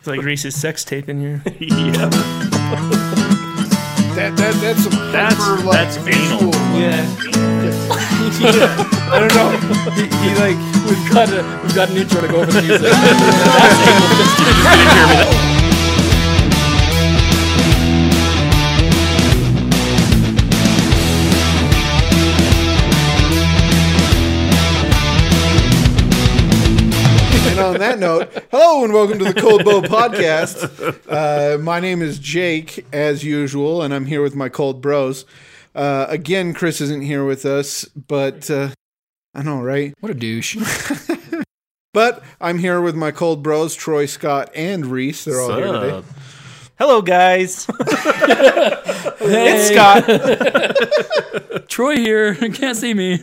It's like Reese's sex tape in here. yeah. That, that, that's some That's- hyper, like, that's anal. visual. I don't know. He, he like We've got a we've got an intro to go over the music. note, hello and welcome to the Cold Bow Podcast. Uh, my name is Jake, as usual, and I'm here with my cold bros. Uh, again, Chris isn't here with us, but uh, I know, right? what a douche. But I'm here with my cold bros, Troy, Scott, and Reese. They're all here today. Hello guys. It's Scott. Troy here. Can't see me.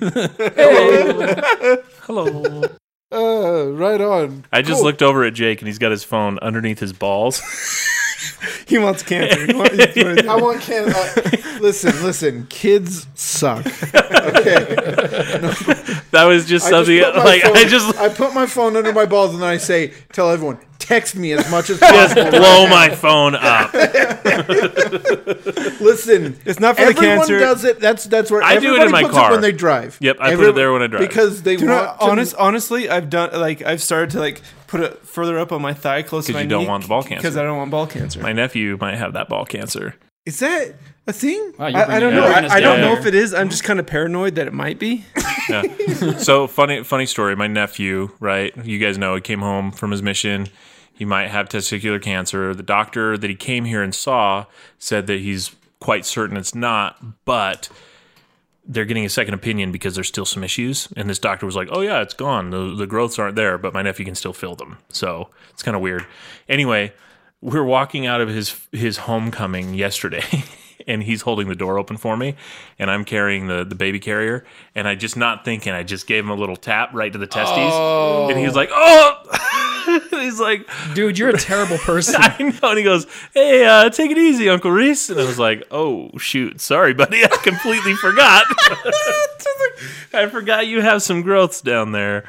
Hello. Uh, right on. I just Cool. looked over at Jake and he's got his phone underneath his balls. He wants cancer. He wants- he's doing- I want cancer. Uh, listen, listen. Kids suck. Okay. That was just I something just like phone, I just I put my phone under my balls and then I say, tell everyone, text me as much as just possible. blow my phone up. Listen, It's not for the everyone cancer. does it. That's that's where I do it everybody in my puts car. when they drive. Yep, I put it there when I drive. because they Do you want. know, to- honest, honestly, I've done like I've started to like put it further up on my thigh, close to 'Cause my you don't want the ball cancer. Because I don't want ball cancer. My nephew might have that ball cancer. Is that a thing? Wow, you're I, I bringing- don't you're know. bringing us I, I don't down know here. if it is. I'm just kind of paranoid that it might be. Yeah. so funny, funny story. My nephew, right? You guys know he came home from his mission. He might have testicular cancer. The doctor that he came here and saw said that he's quite certain it's not, but they're getting a second opinion because there's still some issues. And this doctor was like, "Oh yeah, it's gone. The the growths aren't there, but my nephew can still feel them." So it's kind of weird. Anyway, we're walking out of his his homecoming yesterday. And he's holding the door open for me, and I'm carrying the, the baby carrier. And I just not thinking, I just gave him a little tap right to the testes, and he was like, "Oh!" He's like, Dude, you're a terrible person. I know. And he goes, Hey, uh, take it easy, Uncle Reese. And I was like, Oh, shoot. Sorry, buddy. I completely forgot. I forgot you have some growths down there.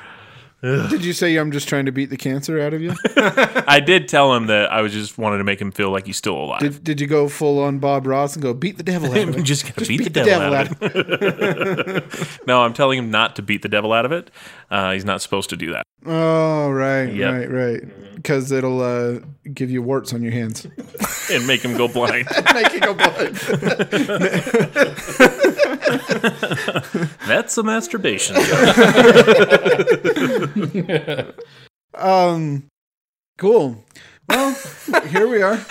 Did you say I'm just trying to beat the cancer out of you? I did tell him that I was just wanted to make him feel like he's still alive. Did, did you go full on Bob Ross and go beat the devil out of it? just gotta beat, beat the devil, out of it. no, I'm telling him not to beat the devil out of it. Uh, he's not supposed to do that. Oh, right, Yep. right, right. Because it'll uh, give you warts on your hands. And make him go blind. Make you go blind. That's a masturbation. Um, cool. Well, here we are.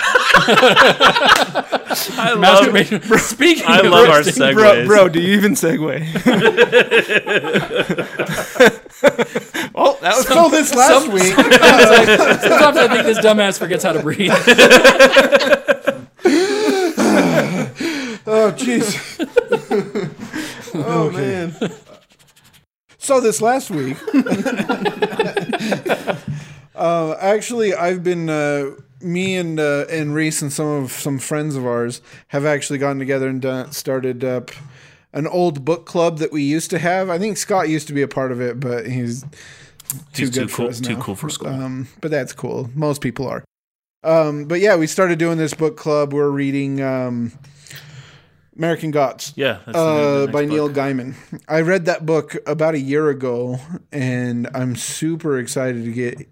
I love, Masturbation. Speaking I of love our roasting, segues. Bro, bro, do you even segue? That was So this last Some- week, Sometimes I think this dumbass forgets how to breathe. oh jeez. oh man. So this last week, uh, actually, I've been uh, me and uh, and Reese and some of some friends of ours have actually gotten together and done, started up an old book club that we used to have. I think Scott used to be a part of it, but he's too He's too good for cool- us too cool for school. Um, but that's cool. Most people are. Um, but yeah, we started doing this book club. We're reading um, American Gods Yeah. That's the- the uh, by book. Neil Gaiman. I read that book about a year ago, and I'm super excited to get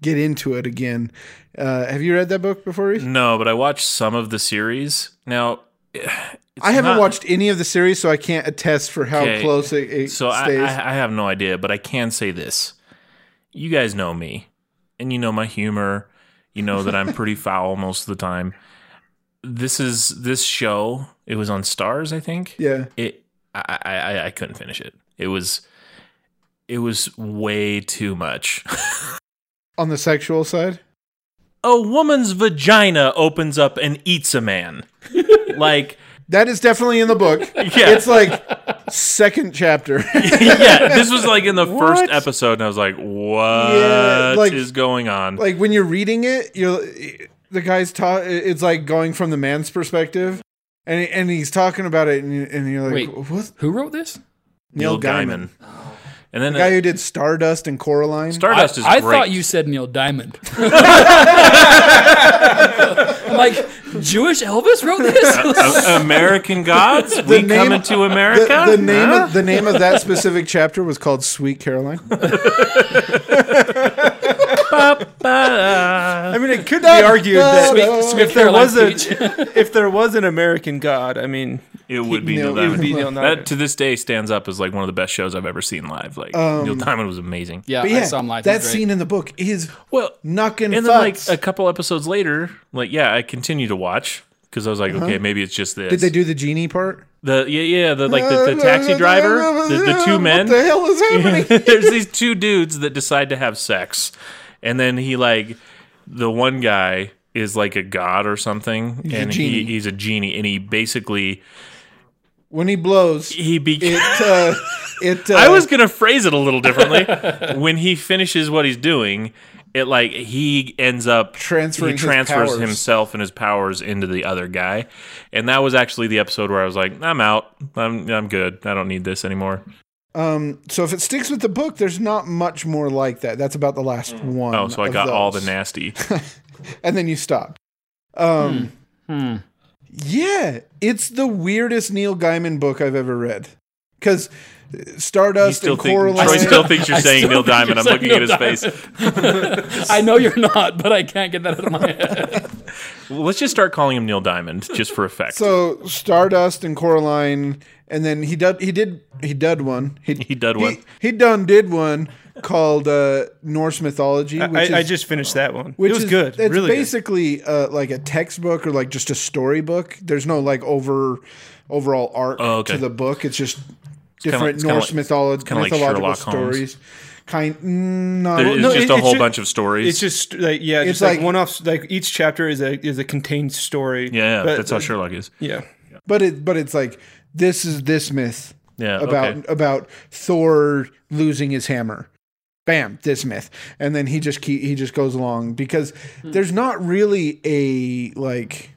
get into it again. Uh, have you read that book before? Reese? No, but I watched some of the series. Now, it's I haven't not- watched any of the series, so I can't attest for how Okay. close it, it So. I, I have no idea, but I can say this: you guys know me, and you know my humor. You know that I'm pretty foul most of the time. This is this show. It was on Starz, I think. yeah, It. I, I I- couldn't finish it. It was. It was way too much. on the sexual side. a woman's vagina opens up and eats a man. like That is definitely in the book. Yeah. It's like second chapter. yeah, this was like in the first episode, and I was like, "What is like- going on?" like when you're reading it, you're the guy's ta- It's like going from the man's perspective, and and he's talking about it, and, you- and you're like, Wait. what? Who wrote this? Neil Gaiman. And then The guy who did Stardust and Coraline. Stardust I, is I great. thought you said Neil Diamond. Jewish Elvis wrote this. American Gods, we name- coming to America. The, the name Huh? of, the name of that specific chapter was called Sweet Caroline. I mean, it could be argued that Sweet- Sweet if there was a if there was an American God, I mean, it would be No, Neil it it would Diamond. be Neil That to this day stands up as like one of the best shows I've ever seen live. Like Um, Neil Diamond was amazing. yeah, But I yeah, saw him live. that He was great. scene in the book is Well, knocking and then like a couple episodes later, like yeah, I continue to watch because I was like, okay, maybe it's just this. Uh-huh. Did they do the genie part? the yeah yeah the like the, the taxi driver, the, the two men? What the hell is happening? There's these two dudes that decide to have sex, and then he like the one guy is like a god or something, a and genie. he he's a genie, and he basically when he blows, he became. it uh, it. Uh, I was gonna phrase it a little differently. when he finishes what he's doing, it like he ends up Transferring He transfers powers. himself and his powers into the other guy, and that was actually the episode where I was like, "I'm out. I'm I'm good. I don't need this anymore." Um, so if it sticks with the book, there's not much more like that. That's about the last one. Oh, so I of got all the nasty. and then you stopped. Um, Hmm. Yeah, it's the weirdest Neil Gaiman book I've ever read. Because uh, Stardust still and think- Coraline. Troy still thinks you're saying Neil Diamond. you're I'm looking at his saying Neil face. I know you're not, but I can't get that out of my head. Let's just start calling him Neil Diamond just for effect. so Stardust and Coraline, and then he did he did he did one. He He did one. He, he done did one called uh, Norse mythology, which I, is I just finished that one. which it was is good. It's really good. basically uh, like a textbook or like just a storybook. There's no like over overall arc Oh, okay. to the book. It's just kinda different kinda Norse like- kinda like mythological Sherlock Holmes. stories. Kind mm, no, There- it's no, just it- a whole ju- bunch of stories. It's just like yeah, It's just like, like- one off. Like each chapter is a is a contained story. yeah, yeah But- that's how Sherlock is. Yeah, but it but it's like this is this myth Yeah, about okay. about Thor losing his hammer. Bam, this myth, and then he just he just goes along because Hmm. there's not really a like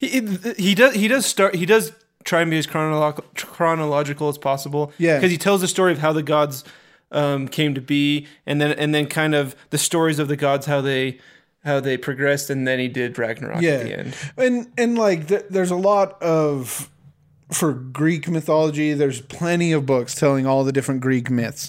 he, he does he does start he does try and be as chronological chronological as possible. Yeah. because he tells the story of how the gods um, came to be, and then and then kind of the stories of the gods how they how they progressed, and then he did Ragnarok yeah at the end. and and like th- there's a lot of for greek mythology there's plenty of books telling all the different greek myths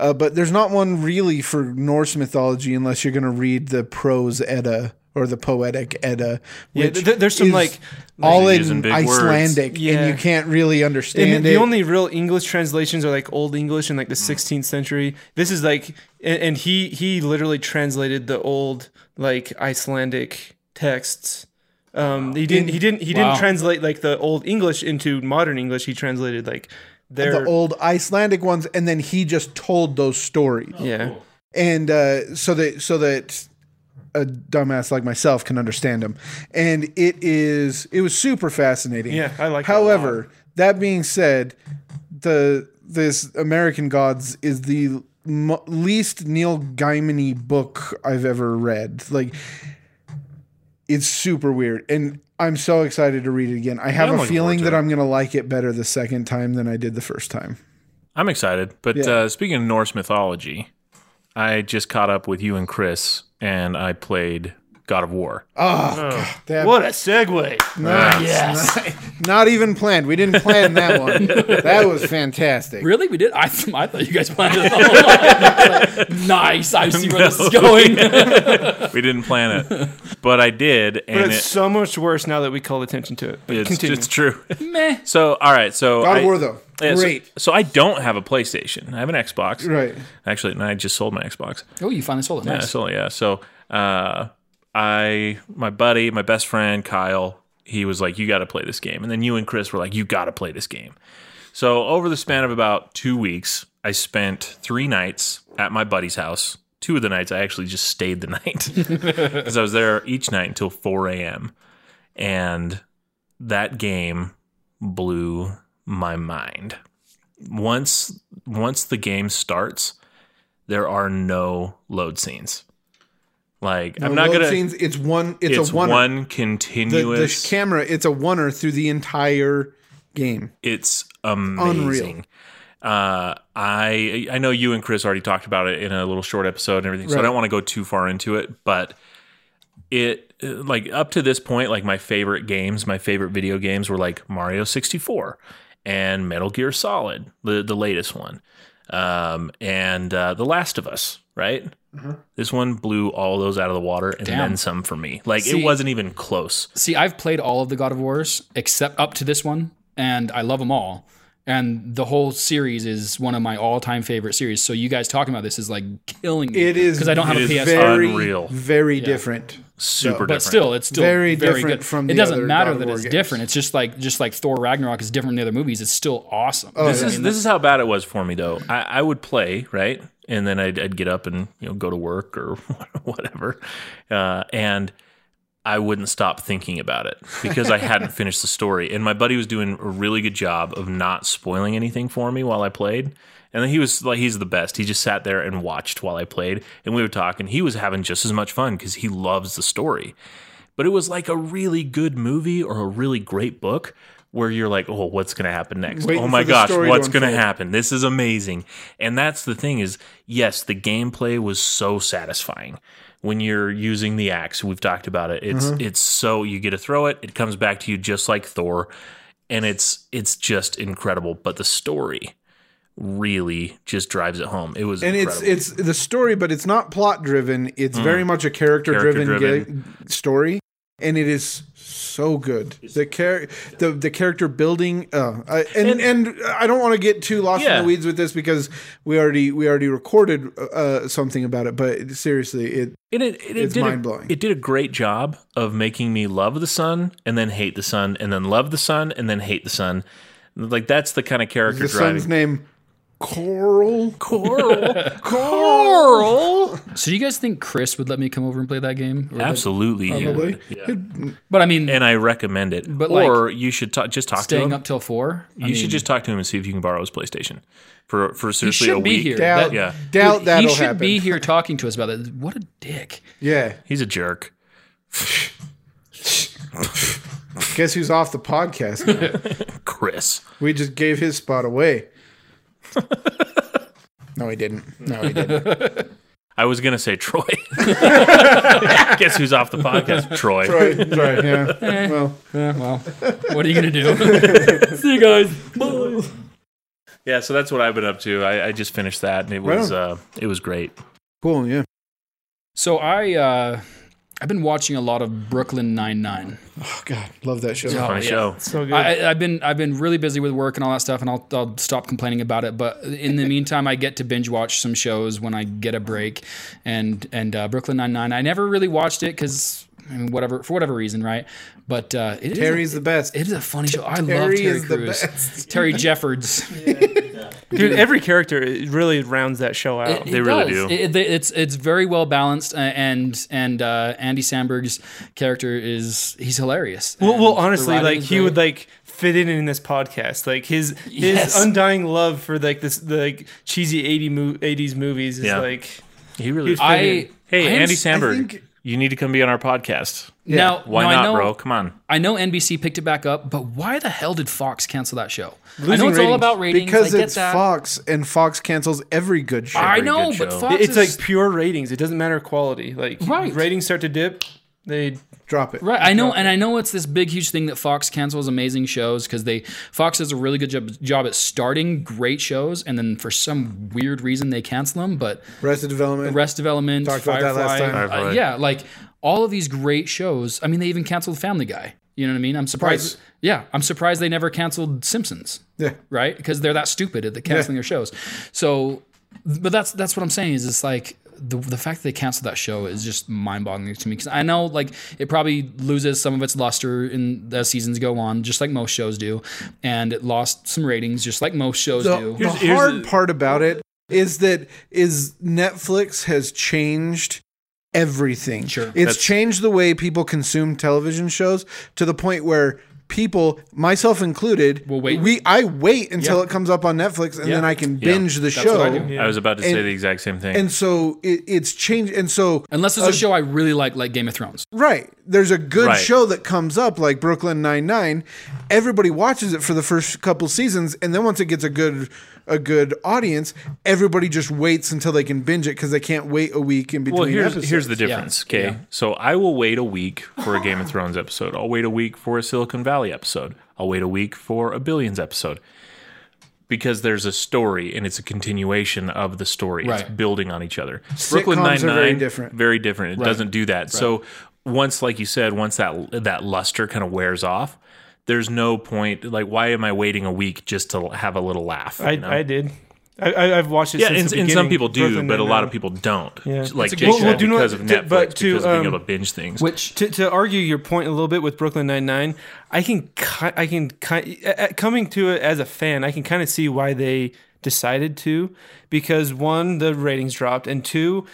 uh, but there's not one really for norse mythology unless you're going to read the prose edda or the poetic edda Yeah, which th- there's some, is like- all in using big words. icelandic Yeah. and you can't really understand And the it only real English translations are like Old English in like the 16th century. This is like, and, and he he literally translated the old like Icelandic texts. Um, he didn't he didn't he Wow. didn't translate like the old English into modern English. He translated like their the old icelandic ones and then he just told those stories yeah. and uh, so that so that a dumbass like myself can understand them. And it is it was super fascinating. Yeah, I like it a lot. However, that being said, the this American Gods is the mo- least Neil Gaiman book I've ever read. Like it's super weird and I'm so excited to read it again. I have I'm a feeling that it. I'm going to like it better the second time than I did the first time. I'm excited. But Yeah. uh, speaking of Norse mythology, I just caught up with you and Chris, and I played God of War. Oh, God, that- What a segue! Nice. Yes. Not even planned. We didn't plan that one. That was fantastic. Really? We did? I, I thought you guys planned it all. Like, nice. I see where this is going. we didn't plan it, but I did, But it's it, so much worse now that we call attention to it. But it's continue. just true. Meh. So, all right. So, God I, of War though, yeah, great. So, I don't have a PlayStation. I have an Xbox. Right. Actually, and I just sold my Xbox. Oh, you finally sold it. Yeah, sold it. yeah. So uh, I, my buddy, my best friend Kyle, he was like, "You got to play this game," and then you and Chris were like, "You got to play this game." So over the span of about two weeks, I spent three nights at my buddy's house. Two of the nights I actually just stayed the night because I was there each night until 4 a.m. And that game blew my mind. Once once the game starts, there are no load scenes. Like I'm not gonna. Scenes, it's one. It's, it's a one. one continuous. the camera. It's a oneer through the entire game. it's amazing. Uh, I I know you and Chris already talked about it in a little short episode and everything, so I don't want to go too far into it. But it like up to this point, like my favorite games, my favorite video games were like Mario 64 and Metal Gear Solid, the the latest one, um, and uh, The Last of Us. Right, this one blew all those out of the water and Damn. then some for me. Like See- it wasn't even close. See, I've played all of the God of Wars except up to this one, and I love them all. And the whole series is one of my all-time favorite series. So you guys talking about this is like killing me. It is because I don't have a PS5. very, Unreal. very different. Super but different. still, it's still Very very, different good. from it the doesn't other matter God that it's games. different. It's just like just like Thor Ragnarok is different from the other movies. It's still awesome. this yeah. is this is how bad it was for me though. I, I would play right, and then I'd, I'd get up and you know go to work or whatever, uh, and I wouldn't stop thinking about it because I hadn't finished the story. And my buddy was doing a really good job of not spoiling anything for me while I played. And then he was like, he's the best. He just sat there and watched while I played, and we would talk, and he was having just as much fun because he loves the story but it was like a really good movie or a really great book where you're like, oh, what's going to happen next? Waiting oh my gosh, what's going to happen? This is amazing. And that's the thing is, yes, the gameplay was so satisfying when you're using the axe. We've talked about it. It's Mm-hmm. it's so you get to throw it, it comes back to you just like Thor, and it's it's just incredible. But the story really just drives it home. It was and it's incredible. it's the story, but it's not plot driven. It's very much a character driven story, and it is so good. The char- the the character building, uh, I, and, and I don't want to get too lost Yeah. in the weeds with this because we already we already recorded uh, something about it. But seriously, it And it, it, it It's did a- mind-blowing. It did a great job of making me love the son and then hate the son and then love the son and then hate the son. Like that's the kind of character the driving. son's name Coral. Coral, Coral. So do you guys think Chris would let me come over and play that game? Or Absolutely, you Probably. would. Yeah. But I mean, And I recommend it. But, or you should ta- just talk to staying him. up till four. I you mean, should just talk to him and see if you can borrow his PlayStation for for He seriously a should be week. here. Doubt, That- Yeah. doubt that'll he should happen. be here talking to us about it. What a dick. Yeah. He's a jerk. Guess who's off the podcast? now? Chris. we just gave his spot away. no, he didn't. No, he didn't. I was gonna say Troy. Guess who's off the podcast? Troy. Troy. right, yeah. Well, Yeah, well, what are you gonna do? See you guys. Bye. Yeah, so that's what I've been up to. I, I just finished that, and it was on. uh, it was great. cool, yeah. So I, uh, I've been watching a lot of Brooklyn Nine Nine. Oh, God, love that show. Yeah. Funny yeah. show. So good. I, I've been I've been really busy with work and all that stuff, and I'll I'll stop complaining about it. But in the meantime, I get to binge watch some shows when I get a break, and and uh, Brooklyn Nine Nine. I never really watched it because I mean, whatever for whatever reason, right? But uh, it is a- Terry's the best. It is a funny show. I love Terry Terry is the Crews. best. Terry Jeffords. Dude, every character it really rounds that show out. It- They it really does. do. It- it- it's it's very well balanced, and and uh, Andy Samberg's character is he's hilarious. well, well, honestly, like he would like fit in in this podcast. Like his his Yes. undying love for like this the like cheesy 80 mo- 80s movies is Yeah. like He really. He's- I hey, I Andy s- Samberg, think- you need to come be on our podcast. Now, Why now not, know, bro? Come on. I know NBC picked it back up, but why the hell did Fox cancel that show? I know it's all about ratings. Because I get it's that. Fox, and Fox cancels every good show. I know, good but show. Fox it's is, like pure ratings. It doesn't matter quality. Like Right. ratings start to dip, they Drop it. Right, I know, and I know it's this big, huge thing that Fox cancels amazing shows because they Fox does a really good job, job at starting great shows, and then for some weird reason they cancel them. But Arrested Development. Arrest Development, Talked about that Firefly, last time. uh, yeah, like all of these great shows. I mean, they even canceled Family Guy. You know what I mean? I'm surprised. Right. Yeah, I'm surprised they never canceled Simpsons. Yeah. right? Because they're that stupid at the canceling their shows. So, but that's that's what I'm saying is it's like the the fact that they canceled that show is just mind boggling to me because I know like it probably loses some of its luster in as seasons go on, just like most shows do, and it lost some ratings, just like most shows The, do. the Here's- here's hard the- part about it is that is Netflix has changed everything. Sure. It's That's- changed the way people consume television shows to the point where people, myself included, Will wait. we I wait until Yeah. it comes up on Netflix and Yeah. then I can binge the show. what I do. I was about to say the exact same thing. And so it, it's changed. And so Unless there's a show I really like, like Game of Thrones. Right. There's a good Right. show that comes up like Brooklyn Nine Nine. Everybody watches it for the first couple seasons, and then once it gets a good a good audience, everybody just waits until they can binge it because they can't wait a week in between well, here's episodes. here's the difference. Okay, Yeah. so I will wait a week for a Game of Thrones episode. I'll wait a week for a Silicon Valley episode. I'll wait a week for a Billions episode because there's a story and it's a continuation of the story. It's building on each other. Sitcoms are very different. Very different. It doesn't do that. So once, like you said, once that that luster kind of wears off. There's no point. Like, why am I waiting a week just to have a little laugh? I, you know? I did. I, I, I've watched it. Yeah, since and, the and some people do, Brooklyn but a lot of people don't. Yeah. Like It's a Jake good- Well, do you know because what- of to- Netflix, but to, because of being um, able to binge things. Which to, to argue your point a little bit with Brooklyn Nine Nine, I can I can ki- uh, coming to it as a fan, I can kind of see why they decided to because one the ratings dropped and two,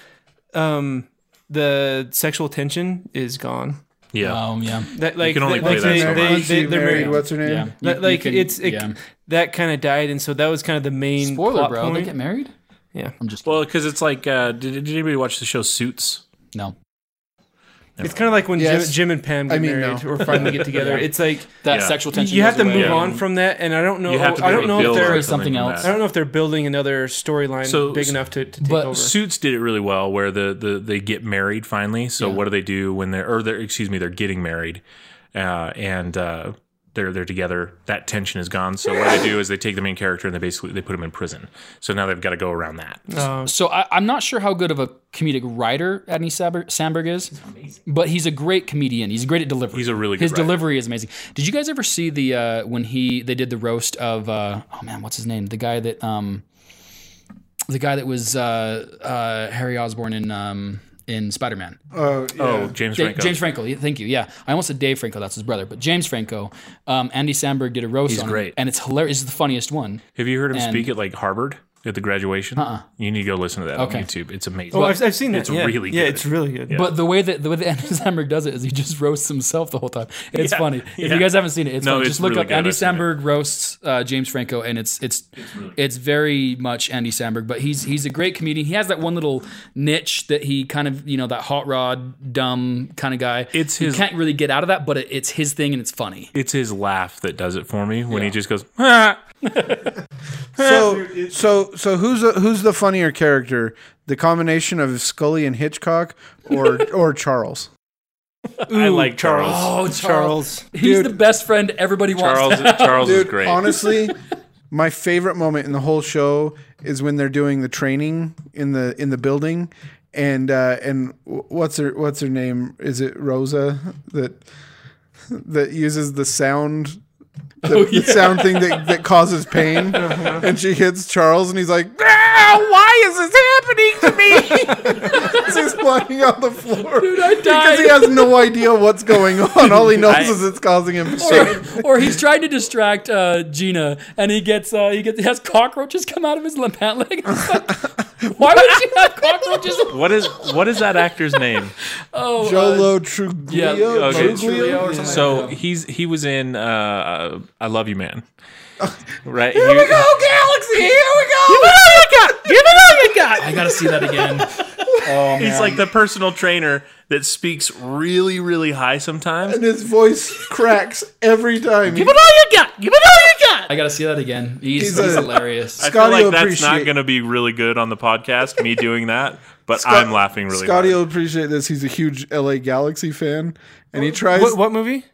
um, the sexual tension is gone. Yeah, um yeah. That like can only like play that they, so they, much. Once they, you they're married, married. what's her name? Yeah. Like, You- you can- it's it, yeah. that kind of died, and so that was kind of the main spoiler, plot bro. point. They get married. yeah, I'm just well, because it's like, uh, did, did anybody watch the show Suits? no. It's kind of like when Yes. Jim, Jim and Pam get I mean, married no. or finally get together. It's like That Yeah. sexual tension. you have goes to away. move Yeah. on from that, and I don't know. You have to be I don't to know if build they're something from else. I that. don't know if they're building another storyline So- big enough to, to take but over. Suits did it really well, where the, the they get married finally. So Yeah. what do they do when they're or they're excuse me, they're getting married, uh, and uh, they're they're together. That tension is gone. So what they do is they take the main character and they basically they put him in prison. So now they've got to go around that. Uh, So I, I'm not sure how good of a comedic writer Andy Samberg, Samberg is, but he's a great comedian. He's great at delivery. He's a really good His writer. delivery is amazing. Did you guys ever see the uh, when he they did the roast of uh, oh man what's his name the guy that um the guy that was uh, uh, Harry Osborn in um, in Spider Man. Oh, yeah. Oh, James Da- Franco. James Franco, thank you. Yeah, I almost said Dave Franco. That's his brother, but James Franco. Um, Andy Samberg did a roast He's on great. him, and it's hilarious. It's the funniest one. Have you heard him And- speak at like Harvard at the graduation? Uh-uh. You need to go listen to that Okay. on YouTube. It's amazing. oh, I've, I've seen that. it's yeah. really good. Yeah, it's really good. Yeah. But the way that the way that Andy Samberg does it is he just roasts himself the whole time. It's Yeah, funny. If yeah. you guys haven't seen it, it's No, funny. it's Just look really up good. Andy I've. Samberg roasts uh, James Franco, and it's it's it's, very much Andy Samberg. But he's he's a great comedian. He has that one little niche that he kind of you know that hot rod dumb kind of guy. It's he can't really get out of that, but it, it's his thing and it's funny. it's his laugh that does it for me when he just goes. "Ah." So, so, so who's the, who's the funnier character? The combination of Scully and Hitchcock, or or Charles? I like Charles. Oh, Charles. He's the best friend everybody wants. Charles, Charles is Dude, great. honestly, my favorite moment in the whole show is when they're doing the training in the in the building, and uh, and what's her what's her name? Is it Rosa that that uses the sound? The, the sound thing that, that causes pain, and she hits Charles, and he's like, "Ah, "Why is this happening to me?" He's lying on the floor I because he has no idea what's going on. All he knows I- is it's causing him pain. or he's trying to distract uh, Gina, and he gets uh, he gets he has cockroaches come out of his pant leg. Like, Why would you have cockroaches? what is what is that actor's name? Oh, uh, Joe Lo Truglio. yeah, Okay. Truglio or something So he's he was in uh, uh, I Love You Man. Right? Here we go, Galaxy. Here we go. Give it all you got. Give it all you got. I gotta see that again. Oh, He's like the personal trainer that speaks really, really high sometimes. And his voice cracks every time. Give He- all you got. Give it all you got. I gotta see that again. He's, He's he's, a- hilarious. I feel Scotty like will that's appreciate- not going to be really good on the podcast, me doing that, but Scott- I'm laughing really Scotty hard. will appreciate this. He's a huge LA Galaxy fan, and he tries. What, what movie?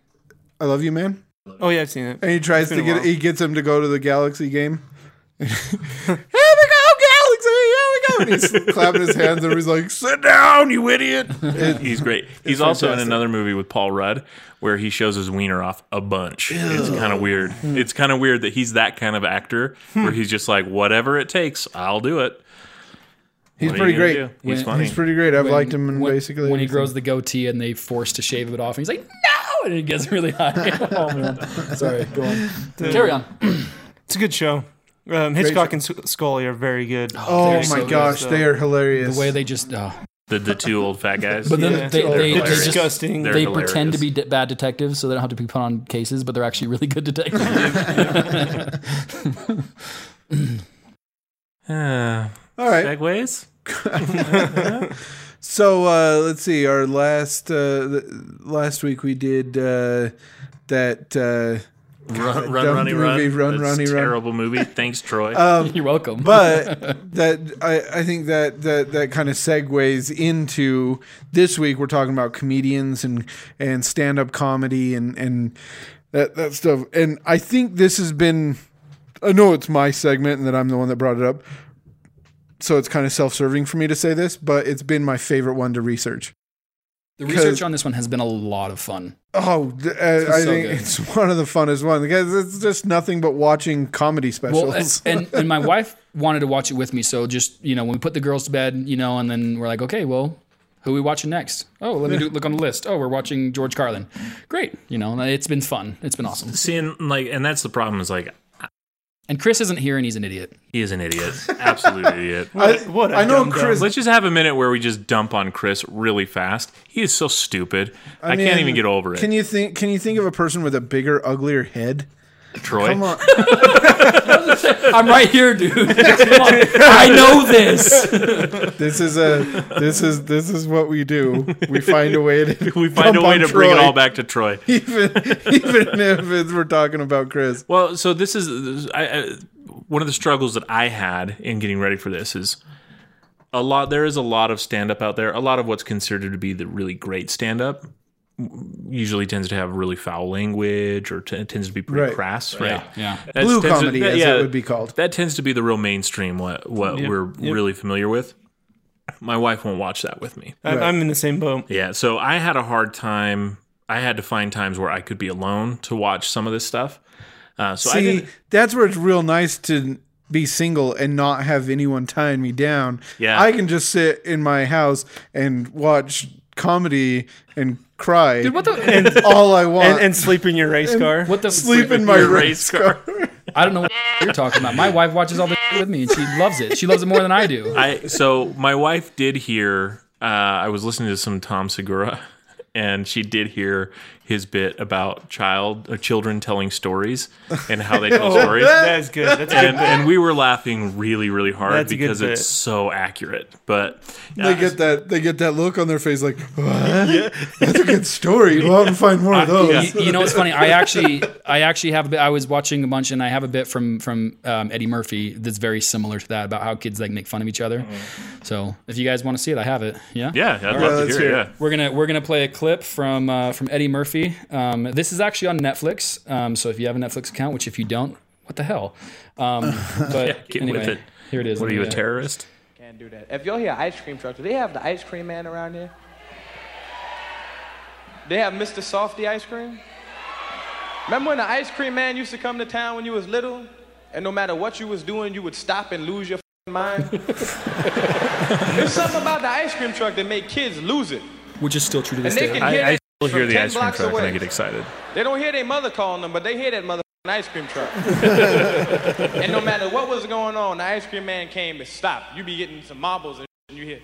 I love you, man. Oh yeah, I've seen it. And he tries to get. He gets him to go to the Galaxy game. Here we go, Galaxy. Here we go. And he's clapping his hands, and he's like, "Sit down, you idiot." It- He's great. He's also in another movie with Paul Rudd where he shows his wiener off a bunch. It's kind of weird. Hmm. It's kind of weird that he's that kind of actor where hmm. he's just like, whatever it takes, I'll do it. he's What pretty great. do? He's funny. He's pretty great. I've When- liked him in when, basically when he everything. grows the goatee and they force to shave it off, and he's like, "No!" and he gets really high. oh man, sorry. Go on. Carry on. It's a good show. Um, Hitchcock and S- Scully are very good. Oh They're my so good, gosh, so- they are hilarious. The way they just. Oh. The the two old fat guys. But then Yeah. they, They're they, they hilarious. just disgusting. They're they hilarious. pretend to be de- bad detectives so they don't have to be put on cases, but they're actually really good detectives. Ah, All right. segways. So uh, let's see. Our last uh, last week we did uh, that. Run, run, dumb runny, movie, run. Run, That's Runny, a Run. Terrible movie. Thanks, Troy. Um, You're welcome. but that I, I think that that that kind of segues into this week. We're talking about comedians and and stand up comedy and and that that stuff. And I think this has been. I know it's my segment and that I'm the one that brought it up. So it's kind of self-serving for me to say this, but it's been my favorite one to research. The research on this one has been a lot of fun. Oh, uh, I so think good. it's one of the funnest ones because it's just nothing but watching comedy Well, specials. and, and and my wife wanted to watch it with me, so just you know when we put the girls to bed, you know, and then we're like, okay, well, who are we watching next? Oh, let me do, look on the list. Oh, we're watching George Carlin. Great, you know, it's been fun. It's been awesome. Seeing like, and that's the problem. Is like And Chris isn't here, and he's an idiot. he is an idiot, absolute idiot. I, what a I know dumb Chris. Let's just have a minute where we just dump on Chris really fast. He is so stupid. I, mean, can't even get over it. Can you think? Can you think of a person with a bigger, uglier head? Troy? Come on. I'm right here, dude. I know this. this is a. This is this is what we do. We find a way to. We find a way on to bring it all back to Troy. even even if it's, we're talking about Chris. Well, so this is I, I, one of the struggles that I had in getting ready for this is a lot. There is a lot of stand up out there. A lot of what's considered to be the really great stand up usually tends to have really foul language or t- tends to be pretty Right. crass, right? Yeah. That Blue tends to- comedy, that- as yeah, it would be called. That tends to be the real mainstream. What what Yep, we're yep. really familiar with. My wife won't watch that with me. I'm, I'm in the same boat. Yeah, so I had a hard time. I had to find times where I could be alone to watch some of this stuff. Uh, so I See, didn't. that's where it's real nice to be single and not have anyone tying me down. Yeah. I can just sit in my house and watch comedy and cry. Dude, what the? and all I want. And, and sleep in your race car. What the? sleep in my race race car. I don't know what you're talking about. My wife watches all this with me, and she loves it. She loves it more than I do. I so my wife did hear. Uh, I was listening to some Tom Segura, and she did hear his bit about child uh, children telling stories and how they tell stories. That's good. That's a good. And, and we were laughing really, really hard That's because it's so accurate. But They get that. They get that look on their face, like, "What? That's a good story. Go out and find more of those." you, you know what's funny? I actually, I actually have a bit. I was watching a bunch, and I have a bit from from um, Eddie Murphy that's very similar to that about how kids like make fun of each other. So if you guys want to see it, I have it. Yeah. yeah, I'd love let's to hear. hear it. it. Yeah. We're gonna we're gonna play a clip from uh, from Eddie Murphy. Um, this is actually on Netflix. Um, so if you have a Netflix account, which if you don't, what the hell? Um, but get anyway, with it. here it is. What are you, a terrorist? Can't do that. If y'all hear ice cream truck, do they have the ice cream man around here? They have Mr. Softy ice cream? Remember when the ice cream man used to come to town when you was little? And no matter what you was doing, you would stop and lose your f***ing mind? There's something about the ice cream truck that make kids lose it. Which is still true to this And day. I, I still hear the ice cream truck and I get excited. They don't hear their mother calling them, but they hear that mother ice cream truck. and no matter what was going on, the ice cream man came and stopped. You be getting some marbles and you hear.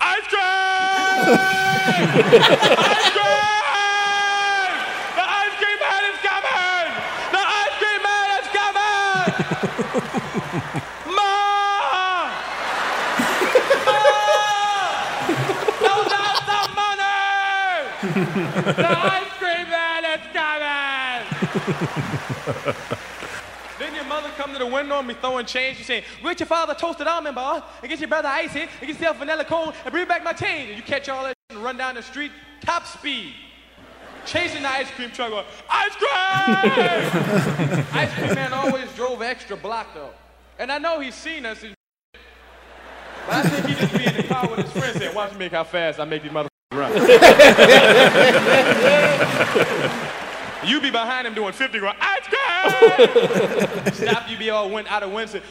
Ice cream! ice cream! The ice cream man is coming! The ice cream man is coming! Ma! Those are some money! The ice cream man is coming! then your mother come to the window and be throwing change. She's saying, get your father toasted almond bar, and get your brother icy, and get yourself vanilla cone, and bring back my change. And you catch all that and run down the street, top speed. Chasing the ice cream truck, going, ice cream! ice cream man always drove extra block though. And I know he's seen us and but I think he just be in the car with his friends saying, watch me make how fast I make these motherfuckers run. you be behind him doing 50 going, ice cream! Stop, you be all went out of wind, say,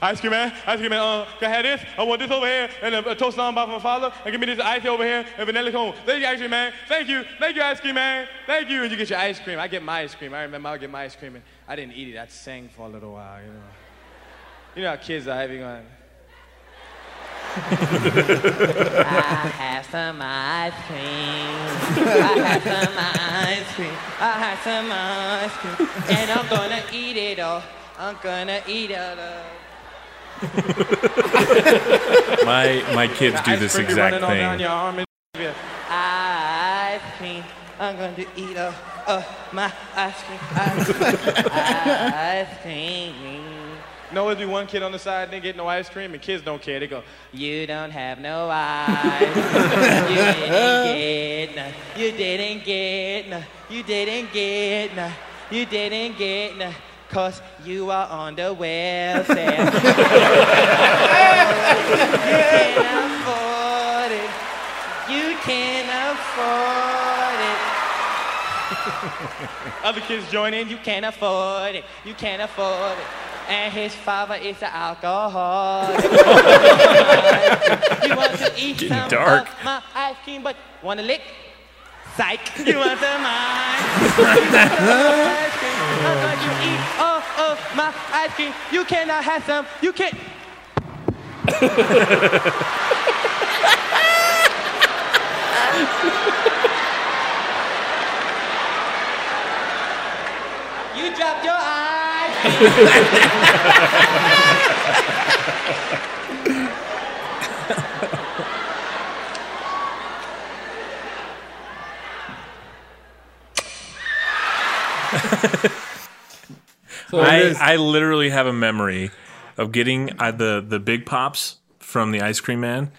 ice cream man, ice cream man, uh, can I have this? I want this over here, and a, a toast on by my father, and give me this ice cream over here, and vanilla cone. Thank you, ice cream man. Thank you, thank you, ice cream man. Thank you, and you get your ice cream. I get my ice cream. I remember I would get my ice cream, and I didn't eat it. I sang for a little while, you know. You know how kids are having on. I have some ice cream. I have some ice cream. I have some ice cream. And I'm gonna eat it all. I'm gonna eat it all. My my kids do this cream exact running all down thing. your arm Ice cream. I'm going to eat all of my ice cream. Ice cream. ice cream. No, always be one kid on the side, didn't get no ice cream, and kids don't care. They go, You don't have no ice. you didn't get none. You didn't get none. You didn't get none. You didn't get none. Cause you are on the welfare. you can't afford it. You can't afford it. other kids join in. You You can't afford it. You can't afford it. And his father is an alcoholic. you want to eat Getting some dark. of my ice cream, but want to lick? Psych. You want some ice ice cream? I'm going to eat all of my ice cream. You cannot have some. You can't. You dropped your cream. I, I literally have a memory of getting uh, the the big pops from the ice cream man,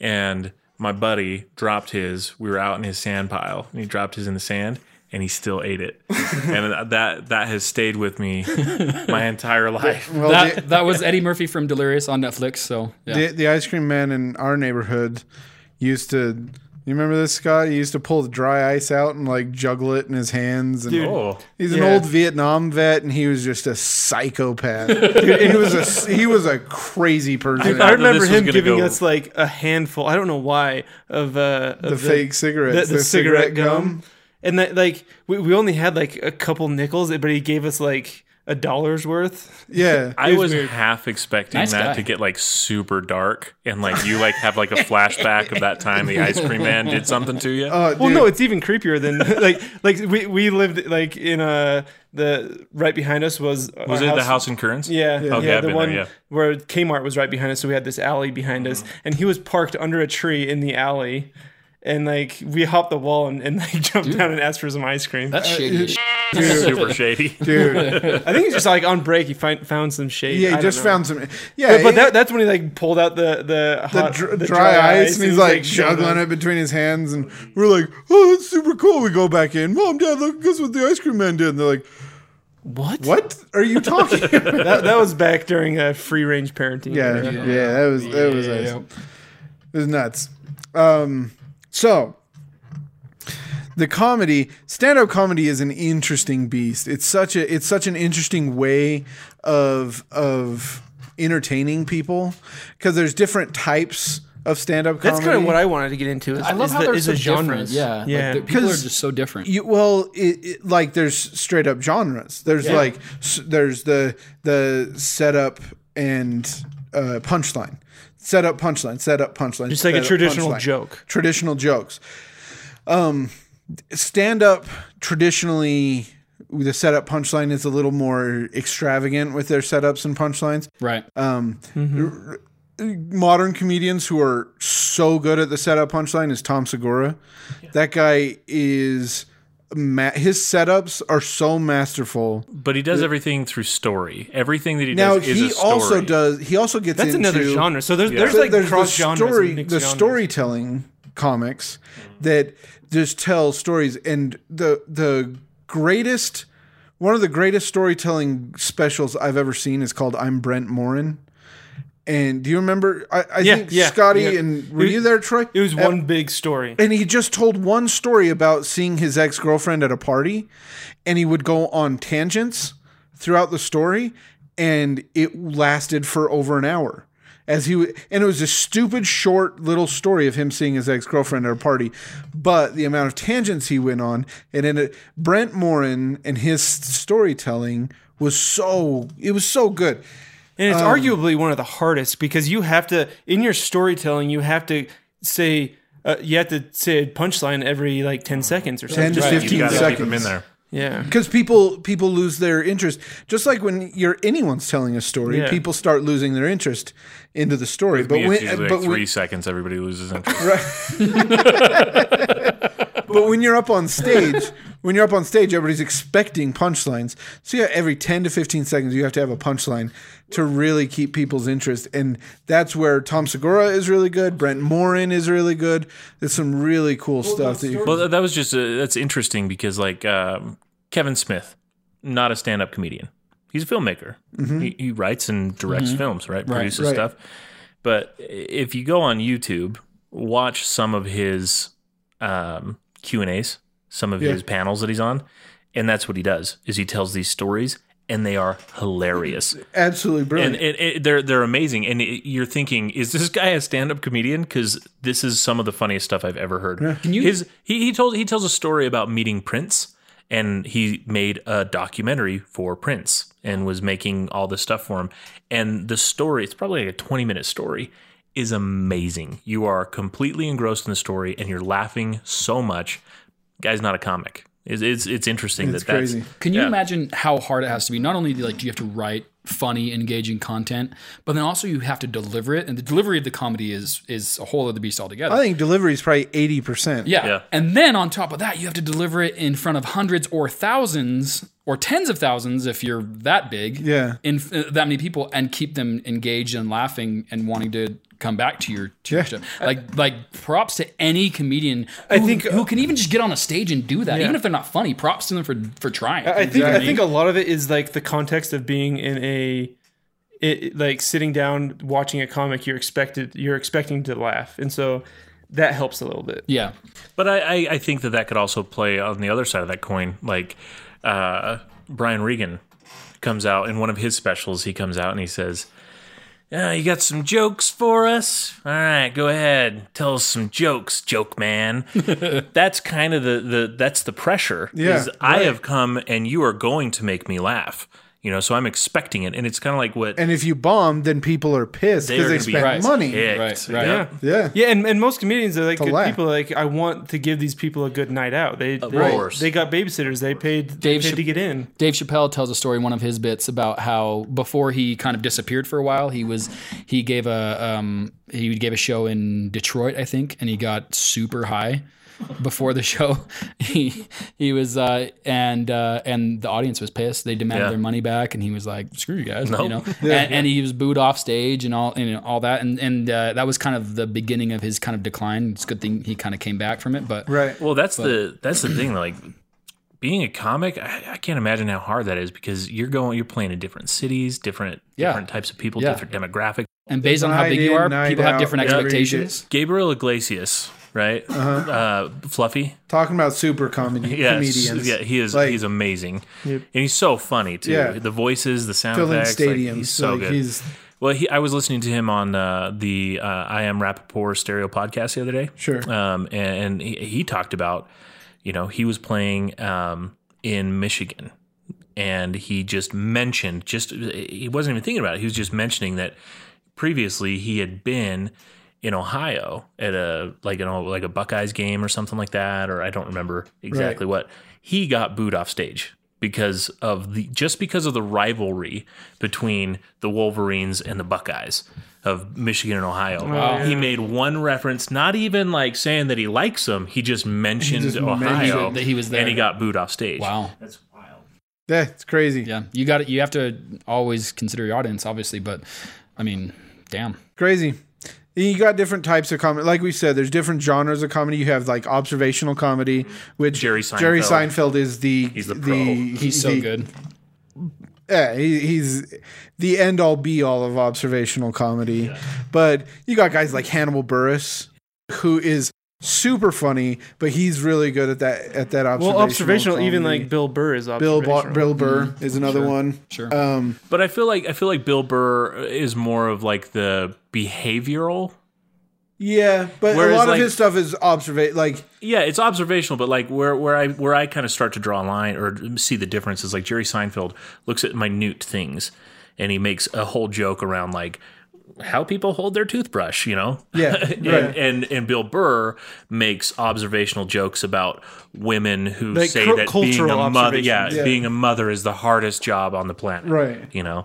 and my buddy dropped his. We were out in his sand pile, and he dropped his in the sand, and he still ate it, and that that has stayed with me my entire life. Well, that the, that was Eddie Murphy from Delirious on Netflix. So yeah. the, the ice cream man in our neighborhood used to. You remember this, Scott? He used to pull the dry ice out and like juggle it in his hands. And Oh, he's an Yeah. old Vietnam vet, and he was just a psychopath. Dude, he was a he was a crazy person. thought I remember him giving go- us like a handful. I don't know why of uh, the of fake cigarettes, the, the cigarette gum. gum. And that like we, we only had like a couple nickels, but he gave us like a dollar's worth. Yeah, I was was weird. half expecting Nice that guy. to get like super dark, and like you like have like a flashback of that time the ice cream man did something to you. Oh, Well, no, it's even creepier than like like we, we lived like in a the right behind us was was our it the house in Currents? Yeah, yeah, oh, Okay, I've the one there, yeah. where Kmart was right behind us, so we had this alley behind us, mm. and he was parked under a tree in the alley, and like we hopped the wall and, and like jumped down and asked for some ice cream. That's shady. as shit. super shady. dude. I think he's just like on break. He find, found some shade. Yeah, he don't just found some. Yeah, But that, that's when he like pulled out the the, the, dr- the dry, ice, and he's was, like juggling it between his hands, and we're like, "Oh, that's super cool." We go back in, Mom, Dad, look, guess what the ice cream man did? And they're like, What? "What are you talking?" about? That, that was back during uh, free range parenting. yeah, era. yeah, that was that was Yeah. it was nuts. Um, so the comedy, stand-up comedy, is an interesting beast. It's such a it's such an interesting way of of entertaining people because there's different types of stand-up comedy. That's kind of what I wanted to get into. Is, I love is how the, they're is so the different. Yeah, yeah. Like, the- people are just so different. You, well, it, it, like there's straight up genres. There's like s- there's the the setup and uh, punchline, setup punchline, set up punchline. Just like a traditional punchline. joke. Traditional jokes. Um, stand up traditionally. The setup punchline is a little more extravagant with their setups and punchlines. right. um Modern comedians who are so good at the setup punchline is Tom Segura. That guy is ma- his setups are so masterful. But he does everything through story. Everything that he Now does is he a story. also does. He also gets That's into another genre. So there's there's So like there's cross the genres. story, and the genres. storytelling comics that just tell stories, and the the greatest, one of the greatest storytelling specials I've ever seen is called "I'm Brent Morin." And do you remember? I, I Yeah, think yeah, Scotty yeah. and were It- you there, Troy? It was one big story. and he just told one story about seeing his ex girlfriend at a party, and he would go on tangents throughout the story, and it lasted for over an hour. As he w- and it was a stupid short little story of him seeing his ex girlfriend at a party, but the amount of tangents he went on, and then it, Brent Morin and his storytelling was so it was so good. And it's arguably one of the hardest because you have to in your storytelling you have to say uh, you have to say a punchline every like ten seconds or 10 something. to Just- 15 You got to keep them in there. Yeah. because people people lose their interest just like when you're anyone's telling a story Yeah. people start losing their interest into the story But but when but like three when, seconds, everybody loses interest. but when you're up on stage when you're up on stage everybody's expecting punchlines so yeah every 10 to 15 seconds you have to have a punchline to really keep people's interest and that's where tom segura is really good brent morin is really good there's some really cool stuff that you Can- Well, that- that was just uh, that's interesting because like um, Kevin Smith, not a stand-up comedian. He's a filmmaker. He, he writes and directs films, right? Produces Mm-hmm. right. stuff. But if you go on YouTube, watch some of his um, Q and A's, some of Yeah. his panels that he's on, and that's what he does. Is he tells these stories, and they are hilarious. absolutely brilliant and it, it, they're they're amazing. And it, you're thinking, is this guy a stand-up comedian? Because this is some of the funniest stuff I've ever heard. Can you- His he he told he tells a story about meeting Prince, and he made a documentary for Prince and was making all this stuff for him. And the story, it's probably like a 20 minute story, is amazing. You are completely engrossed in the story, and you're laughing so much. Guy's not a comic. It's it's, it's interesting It's that that's crazy. Can you Yeah. imagine how hard it has to be? Not only like do you have to write funny, engaging content, but then also you have to deliver it, and the delivery of the comedy is is a whole other beast altogether. i think delivery is probably 80% yeah. Yeah. and then on top of that, you have to deliver it in front of hundreds or thousands or tens of thousands if you're that big. Yeah. in uh, that many people, and keep them engaged and laughing and wanting to come back to your, to your show. Like like props to any comedian. Who, I think- who can even just get on a stage and do that, even if they're not funny. Props to them for for trying. I think I think a lot of it is like the context of being in a it, like sitting down watching a comic you're expected you're expecting to laugh and so that helps a little bit. yeah. But I, I, I think that that could also play on the other side of that coin. Like uh, Brian Regan comes out in one of his specials. He comes out and he says, "Yeah, you got some jokes for us? All right, go ahead, tell us some jokes, joke man." that's kind of the, the that's the pressure. Yeah, is I have come and you are going to make me laugh. You know, so I'm expecting it, and it's kind of like what And if you bomb, then people are pissed because are they gonna be spent Right. money. Right, right. Yeah. Yeah. Yeah, and, and most comedians are like good laugh. people. Like I want to give these people a good night out. They they, course. they got babysitters. They paid Dave they paid Chapp- to get in. Dave Chappelle tells a story in one of his bits about how before he kind of disappeared for a while, he was he gave a um, he gave a show in Detroit, I think, and he got super high before the show. He he was uh, and uh, and the audience was pissed. They demanded Yeah. their money back, and he was like, "Screw you guys," No. you know. and, and he was booed off stage and all and you know, all that, and and uh, that was kind of the beginning of his kind of decline. It's a good thing he kind of came back from it, but Right. Well, that's the that's the thing. Like being a comic, I, I can't imagine how hard that is because you're going, you're playing in different cities, different Yeah. different types of people, Yeah. different demographics. and based on how big you are, night people have different every expectations. Gabriel Iglesias, right? uh Fluffy, Talking about super comedy yeah, comedians. yeah, he is Like- he's amazing, and he's so funny too. Yeah. The voices, the sound filling effects, like, stadiums. he's so like, good. He's Well, he, I was listening to him on uh, the uh, I Am Rapaport stereo podcast the other day. Sure. Um, and, and he, he talked about, you know, he was playing um, in Michigan and he just mentioned, just he wasn't even thinking about it. He was just mentioning that previously he had been in Ohio at a like you know like a Buckeyes game or something like that, or I don't remember exactly what. He got booed off stage because of the just because of the rivalry between the Wolverines and the Buckeyes of Michigan and Ohio. Oh, he made one reference, not even like saying that he likes them. He just mentioned just Ohio mentioned that he was there. and he got booed off stage. Wow. That's wild. Yeah, it's crazy. Yeah, you got it. You have to always consider your audience, obviously, but I mean, damn. Crazy. You got different types of comedy. Like we said, there's different genres of comedy. You have like observational comedy, which Jerry Seinfeld, Jerry Seinfeld. Seinfeld is the He's the pro. He's so the- good. Yeah, he, he's the end all be all of observational comedy. But you got guys like Hannibal Buress, who is super funny, but he's really good at that at that observational. Well, observational. Even like Bill Burr is Bill. Ba- Bill Burr is another one. Sure. Um, But I feel like I feel like Bill Burr is more of like the behavioral yeah, but Whereas, a lot like- of his stuff is observate. Like Yeah, it's observational, but like where where I where I kind of start to draw a line or see the difference is like Jerry Seinfeld looks at minute things and he makes a whole joke around like how people hold their toothbrush, you know? Yeah, and, right. and and Bill Burr makes observational jokes about women who Like say that being a mother, yeah. Yeah. being a mother is the hardest job on the planet, Right. You know,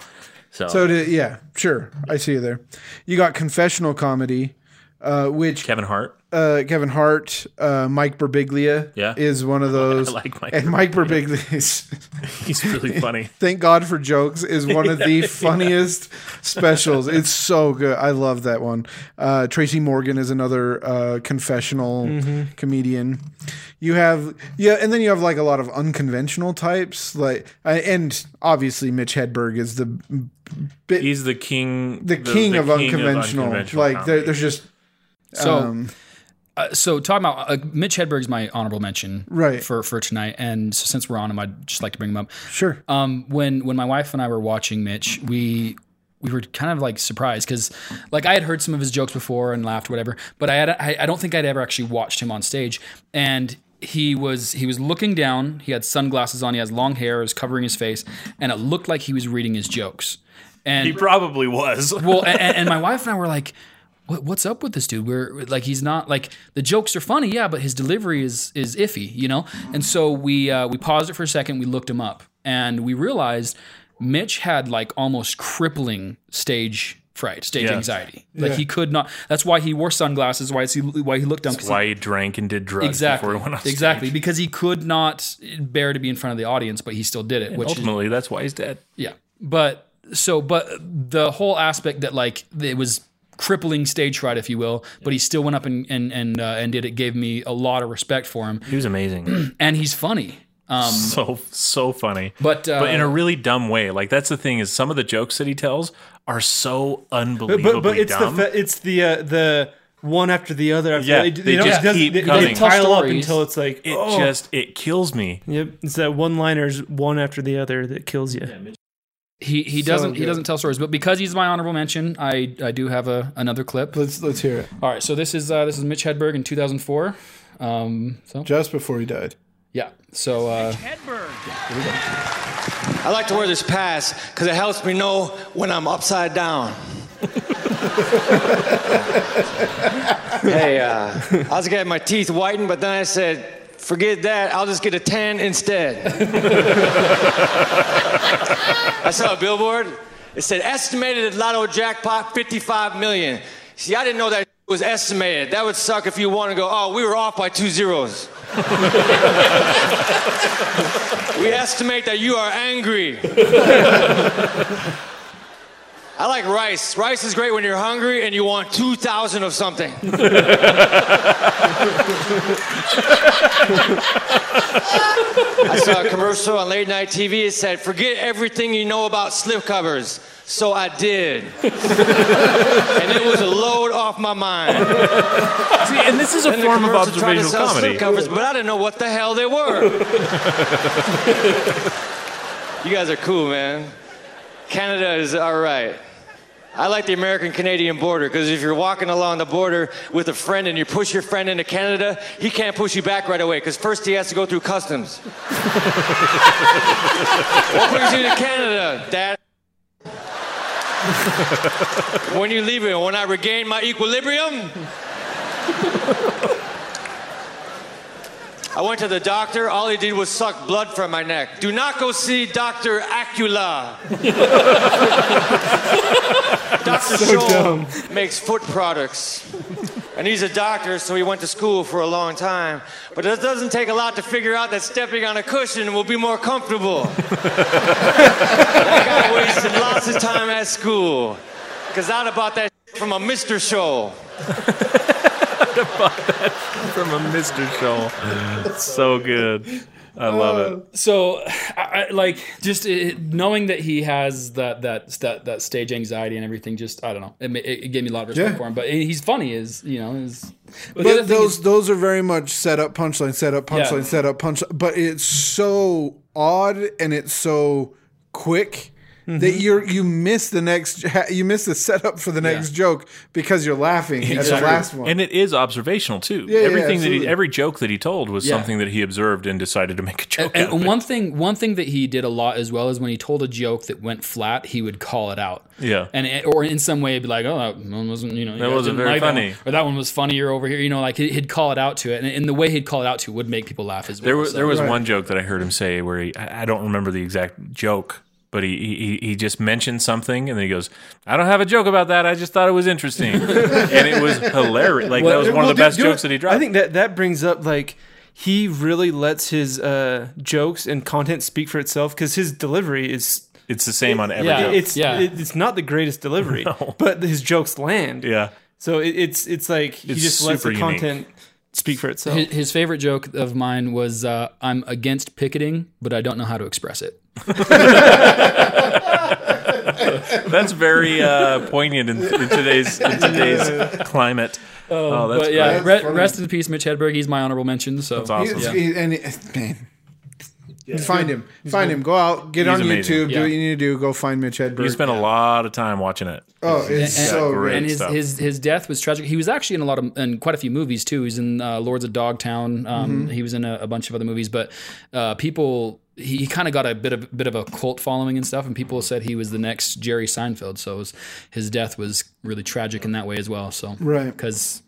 so, So to, yeah, sure, I see you there. You got confessional comedy, uh, which Kevin Hart, uh, Kevin Hart, uh, Mike Birbiglia, Yeah. is one of those. I like Mike and Mike Birbiglia is. he's really funny. Thank God for jokes is one of the funniest specials. It's so good. I love that one. Uh, Tracy Morgan is another uh, confessional Mm-hmm. comedian. You have yeah, and then you have like a lot of unconventional types, like uh, and obviously Mitch Hedberg is the bit, He's the king, the, king, of, unconventional. unconventional Like there, there's just So, um, uh, so talking about uh, Mitch Hedberg's my honorable mention, Right. for for tonight. And so since we're on him, I'd just like to bring him up. sure. Um, when when my wife and I were watching Mitch, we we were kind of like surprised because like I had heard some of his jokes before and laughed whatever, but I had I, I don't think I'd ever actually watched him on stage. And he was he was looking down. He had sunglasses on. He has long hair. It was covering his face, and it looked like he was reading his jokes. And he probably was. well, and, and my wife and I were like, what, "What's up with this dude? We're like, he's not like the jokes are funny, yeah, but his delivery is is iffy, you know." And so we uh, we paused it for a second. We looked him up, and we realized Mitch had like almost crippling stage fright, stage Yeah. anxiety. Like he could not. That's why he wore sunglasses. Why he why he looked? 'cause he- Why he drank and did drugs Exactly. before he went on stage. Exactly, because he could not bear to be in front of the audience, but he still did it. Which is, Ultimately, that's why he's dead. yeah. But so, but the whole aspect that like it was crippling stage fright, if you will, but he still went up and and and, uh, and did it. Gave me a lot of respect for him, He was amazing. and he's funny. Um, so so funny. but uh, but in a really dumb way. Like that's the thing is some of the jokes that he tells are so But unbelievably but, but it's dumb. the fe- it's the uh, the one after the other. After Yeah, they, they don't- just it keep they, coming. they pile up until it's like it oh. just it kills me. Yep, it's that one-liners one after the other that kills you. He he So doesn't he doesn't tell stories, but because he's my honorable mention, I I do have a another clip. Let's let's hear it. All right, so this is uh, this is Mitch Hedberg in 2004. Um, so Just before he died. yeah, so uh, I like to wear this pass because it helps me know when I'm upside down. hey, uh, I was getting my teeth whitened, but then I said, forget that, I'll just get a tan instead. I saw a billboard. It said estimated lotto jackpot 55 million. See, I didn't know that was estimated. That would suck if you want to go, oh, we were off by two zeros. we estimate that you are angry. I like rice. Rice is great when you're hungry and you want 2,000 of something. I saw a commercial on late night TV. It said, forget everything you know about slipcovers. So I did. and it was a load off my mind. See, and this is a And the form of commercial tried to observational sell comedy. covers, but I didn't know what the hell they were. you guys are cool, man. Canada is all right. I like the American Canadian border because if you're walking along the border with a friend and you push your friend into Canada, he can't push you back right away because first he has to go through customs. what brings you to Canada, Dad? when you leave it, when I regain my equilibrium, I went to the doctor. All he did was suck blood from my neck. Do not go see Dr. Acula. Dr. Scholl makes foot products. And he's a doctor, so he went to school for a long time. But it doesn't take a lot to figure out that stepping on a cushion will be more comfortable. that guy wasted lots of time at school. Because I'd have bought that from a Mr. Scholl. from a Mr. Scholl. so good. I love it. Uh, so I, I, like just it, knowing that he has that that that that stage anxiety and everything just i don't know it, it, it gave me a lot of respect Yeah. for him but he's funny is you know is but, But those is- those are very much set up punchline, set up punchline, Yeah. set up punchline. But it's so odd and it's so quick that mm-hmm. you're you miss the next you miss the setup for the next joke because you're laughing at the last one. And it is observational too. Yeah, yeah, Everything that he, every joke that he told was Yeah. something that he observed and decided to make a joke And, out of. and one thing, one thing that he did a lot as well is when he told a joke that went flat, he would call it out. Yeah. and it, or in some way, be like, "Oh, that one wasn't, you know, you That wasn't didn't very that funny. or that one was funnier over here." You know, like he- he'd call it out to it, and, and the way he'd call it out to would make people laugh as well. There was so. there was Right. one joke that I heard him say where he I I don't remember the exact joke, but he he he just mentioned something and then he goes, "I don't have a joke about that. I just thought it was interesting," and it was hilarious. Like that was one Well, of the do- best do jokes it- that he dropped. I think that that brings up like he really lets his uh, jokes and content speak for itself because his delivery is it's the same on every Yeah. joke. it's Yeah. it- it's not the greatest delivery, but his jokes land. Yeah, So it, it's it's like he It's just lets the unique. content speak for itself. His, his favorite joke of mine was, uh, "I'm against picketing, but I don't know how to express it." that's very uh, poignant in, in today's in today's climate. Oh, that's But yeah, great. re- rest in peace, Mitch Hedberg. He's my honorable mention. So That's awesome. He's- Yeah. he- and it- man, find him, find him. Go out, get He's on amazing. YouTube, do what you need to do. Go find Mitch Hedberg. You spent a lot of time watching it. oh, it's And- so great. great. and his, stuff. his his death was tragic. He was actually in a lot of in quite a few movies too. He's in uh, Lords of Dogtown. Um, He was in a, a bunch of other movies, but uh, people he, he kind of got a bit of bit of a cult following and stuff. And people said he was the next Jerry Seinfeld. So it was, his death was really tragic in that way as well. So Right. because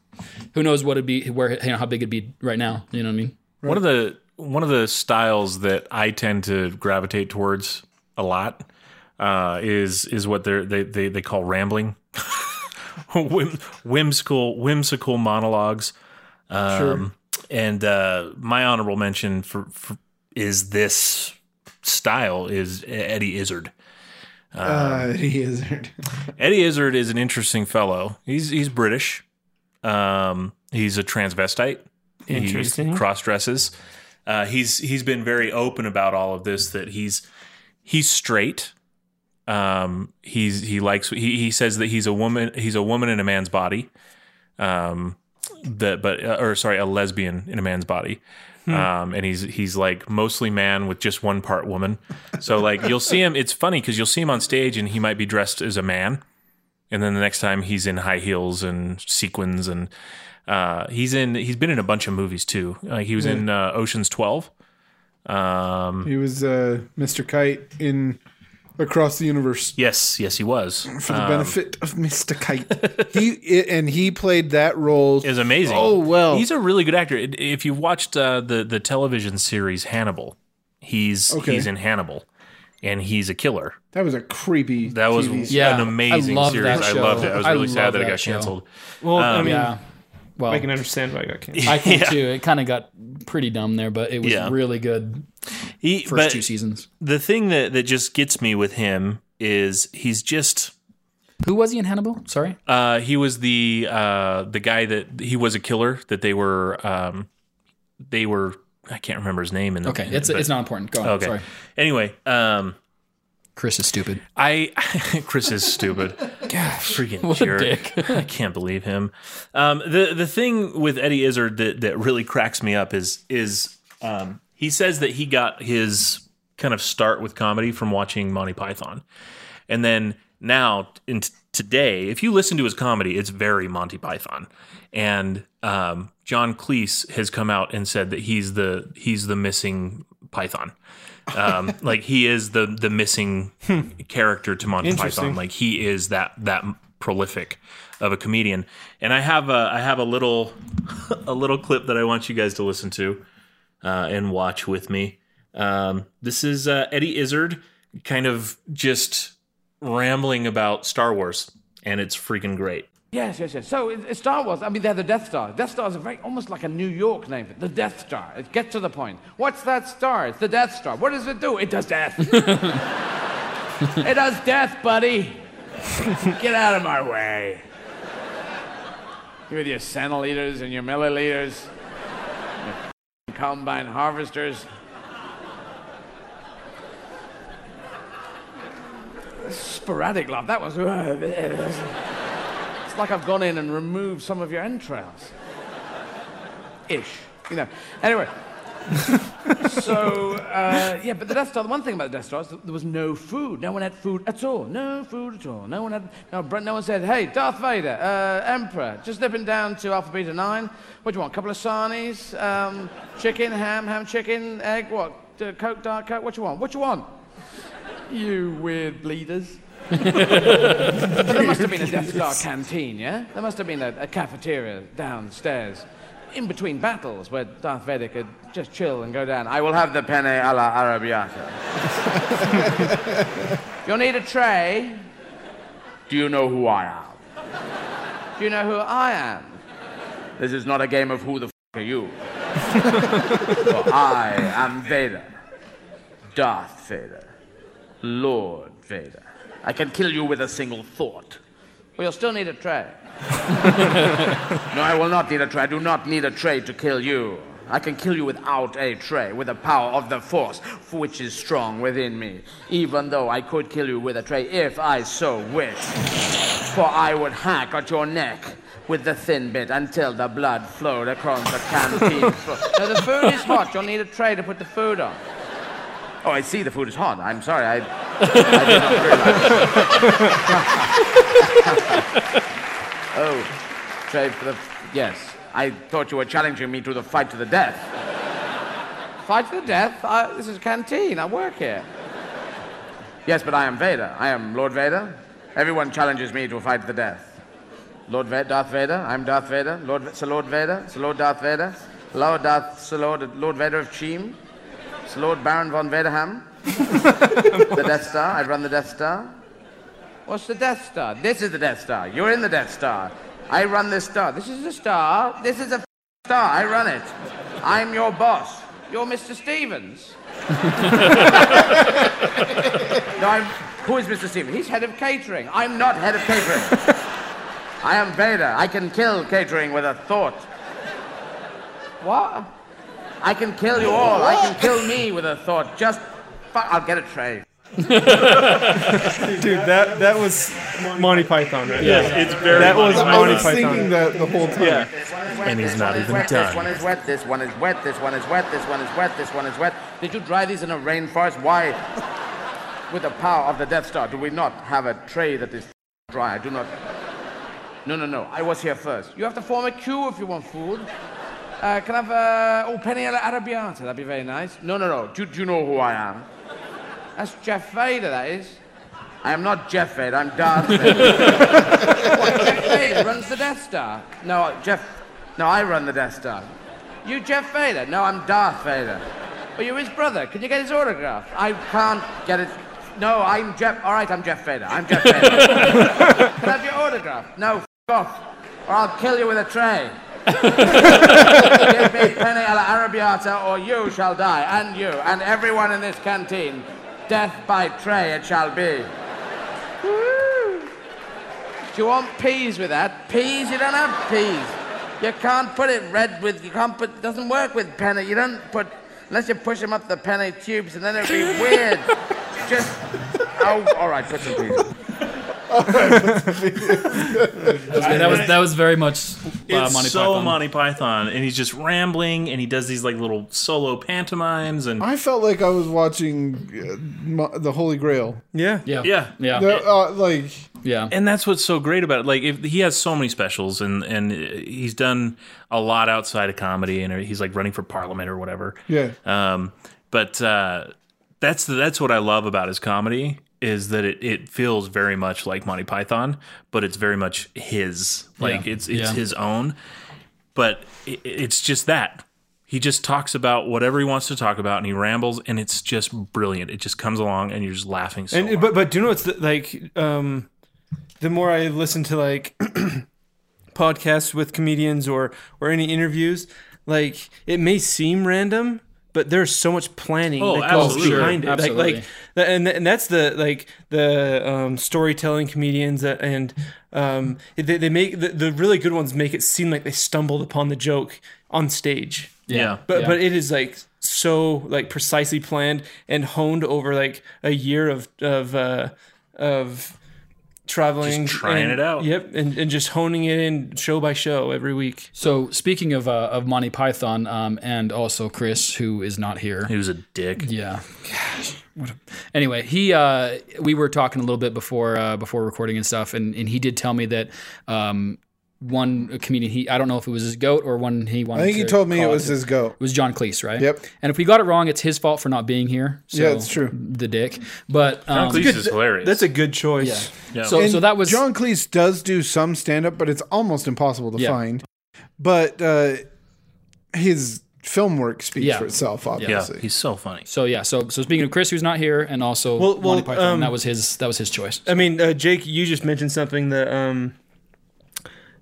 who knows what it'd be where you know how big it'd be right now. You know what I mean? One of the one of the styles that I tend to gravitate towards a lot uh, is is what they're, they they they call rambling, Whim, whimsical whimsical monologues. Um, And uh, my honorable mention for, for is this style is Eddie Izzard. Uh, he is. Eddie Izzard is an interesting fellow. He's he's British. Um, he's a transvestite. Interesting. He cross dresses. Uh, he's he's been very open about all of this. That he's he's straight. Um, he's he likes he he says that he's a woman. He's a woman in a man's body. Um, that but uh, or sorry, a lesbian in a man's body. Um, and he's he's like mostly man with just one part woman. So like you'll see him. It's funny because you'll see him on stage and he might be dressed as a man, and then the next time he's in high heels and sequins and uh, he's in he's been in a bunch of movies too. Like he was in uh, Ocean's Twelve. Um, He was uh, Mr. Kite in Across the Universe yes, yes, he was. for the benefit of Mr. Kite. he and he played that role. is amazing. Oh, well. he's a really good actor. If you watched uh, the the television series Hannibal, he's Okay. he's in Hannibal, and he's a killer. That was a creepy. That was TV. Yeah, an amazing I series. I loved it. I was I really sad love that it got show. canceled. well, I mean, Yeah. Well, I can understand why I got canceled. I can Yeah. too. It kind of got pretty dumb there, but it was Yeah. really good He, first but two seasons. the thing that that just gets me with him is he's just Who was he in Hannibal? Sorry. uh, he was the uh, the guy that he was a killer that they were um, they were I can't remember his name in the Okay, it's but- it's not important. Go on. okay. Sorry. Anyway, um, Chris is stupid. I Chris is stupid. freaking what a jerk! dick. I can't believe him. Um, the the thing with Eddie Izzard that that really cracks me up is is um, he says that he got his kind of start with comedy from watching Monty Python, and then now in t- today, if you listen to his comedy, it's very Monty Python, and um, John Cleese has come out and said that he's the he's the missing Python. Um, like he is the the missing character to Monty Python. Like he is that that prolific of a comedian. And I have a I have a little a little clip that I want you guys to listen to uh, and watch with me. Um, this is uh, Eddie Izzard kind of just rambling about Star Wars, and it's freaking great. Yes, yes, yes. So it's Star Wars. I mean, they're the Death Star. Death Star is a very almost like a New York name. The Death Star. It get to the point. What's that star? It's the Death Star. What does it do? It does death. it does death, buddy. Get out of my way. You with your centiliters and your milliliters, your combine harvesters. Sporadic laugh. That was. Uh, It's like I've gone in and removed some of your entrails. Ish. You know. Anyway, so, uh, yeah, but the Death Star, the one thing about the Death Star is there was no food. No one had food at all. No food at all. No one had, no, no one said, hey, Darth Vader, uh, Emperor, just nipping down to Alpha Beta 9. What do you want? A couple of sarnies, um, chicken, ham, ham, chicken, egg, what? Uh, Coke, Dark Coke? What you want? What you want? You weird leaders. But there must have been a Death Star canteen, yeah? There must have been a, a cafeteria downstairs in between battles where Darth Vader could just chill and go down. I will have the penne alla arrabbiata. You'll need a tray. Do you know who I am? Do you know who I am? This is not a game of who the f are you. For I am Vader. Darth Vader. Lord Vader. I can kill you with a single thought. Well, you'll still need a tray. no, I will not need a tray. I do not need a tray to kill you. I can kill you without a tray, with the power of the Force, which is strong within me. Even though I could kill you with a tray if I so wished. For I would hack at your neck with the thin bit until the blood flowed across the canteen floor. No, the food is hot. You'll need a tray to put the food on. Oh, I see the food is hot. I'm sorry. I, I did not oh, tray for the. Yes. I thought you were challenging me to the fight to the death. fight to the death? I, this is a canteen. I work here. Yes, but I am Vader. I am Lord Vader. Everyone challenges me to a fight to the death. Lord Va- Darth Vader. I'm Darth Vader. Lord Sir Lord Vader. Sir Lord Darth Vader. Lord Darth Sir Lord Lord Vader of Cheam. Sir Lord Baron von Vaderham. the Death Star. I run the Death Star. What's the Death Star? This is the Death Star. You're in the Death Star. I run this star. This is a star. This is a star. I run it. I'm your boss. You're Mr. Stevens. no, I'm. Who is Mr. Stevens? He's head of catering. I'm not head of catering. I am Vader. I can kill catering with a thought. What? I can kill you all. I can kill me with a thought. Just. Fuck, I'll get a tray. Dude, that that was Monty Python, right? Yeah, it's very. That was I Monty was Python. thinking that the whole time. Yeah. This one is wet, And he's not even wet, done. This one is wet, this one is wet, this one is wet, this one is wet, this one is wet. Did you dry these in a rainforest? Why? With the power of the Death Star, do we not have a tray that is dry? I do not. No, no, no. I was here first. You have to form a queue if you want food. Uh, can I have uh, oh penne alla arrabbiata? That'd be very nice. No, no, no. Do, do you know who I am? That's Jeff Vader. That is. I am not Jeff Vader. I'm Darth Vader. What, Jeff Vader runs the Death Star. No, Jeff. No, I run the Death Star. You Jeff Vader? No, I'm Darth Vader. Are you're his brother. Can you get his autograph? I can't get it. No, I'm Jeff. All right, I'm Jeff Vader. I'm Jeff Vader. Can I have your autograph? No, f off, or I'll kill you with a tray. Give me penne alla arrabbiata, or you shall die, and you, and everyone in this canteen. Death by tray it shall be. Woo. Do you want peas with that? Peas? You don't have peas. You can't put it red with, you can't put, it doesn't work with penne. You don't put, unless you push them up the penne tubes and then it'll be weird. Just, oh, all right, put some peas. Yeah, that was that was very much uh, It's Monty so Python. Monty Python, and he's just rambling, and he does these like little solo pantomimes, and I felt like I was watching uh, Mo- the Holy Grail. Yeah. Yeah, yeah, yeah, The, uh, like yeah. and that's what's so great about it. Like, if he has so many specials, and and he's done a lot outside of comedy, and he's like running for parliament or whatever. yeah, Um, but uh, that's that's what I love about his comedy is that it, it feels very much like Monty Python, but it's very much his. Like Yeah. it's it's Yeah. his own. But it, it's just that he just talks about whatever he wants to talk about, and he rambles, and it's just brilliant. It just comes along, and you're just laughing. So And hard. but but do you know what's the, like um the more I listen to like podcasts with comedians or or any interviews, like it may seem random, but there's so much planning Oh, that goes absolutely. behind it. Absolutely. Like like and and that's the like the um, storytelling comedians that- and um they, they make the, the really good ones make it seem like they stumbled upon the joke on stage. yeah, But Yeah. but it is like so like precisely planned and honed over like a year of of uh, of traveling, Just trying and- it out. Yep, and, and just honing it in show by show every week. So speaking of uh, of Monty Python, um, and also Chris, who is not here. He was a dick. Yeah. Gosh. What a, anyway, he uh, we were talking a little bit before uh, before recording and stuff, and, and he did tell me that um, one comedian he I don't know if it was his goat or one he wanted. I think he to told me it call was his goat. It was John Cleese, right? Yep. And if we got it wrong, it's his fault for not being here. So, Yeah, it's true. The dick. But John um, Cleese is hilarious. That's a good choice. Yeah. so so And that was John Cleese does do some stand up, but it's almost impossible to Yeah. find. But uh, his film work speaks Yeah. for itself, yeah, obviously. he's so funny. So yeah, so so speaking of Chris, who's not here, and also Well- Monty Python, um, that was his that was his choice. I mean, uh, Jake, you just mentioned something that um,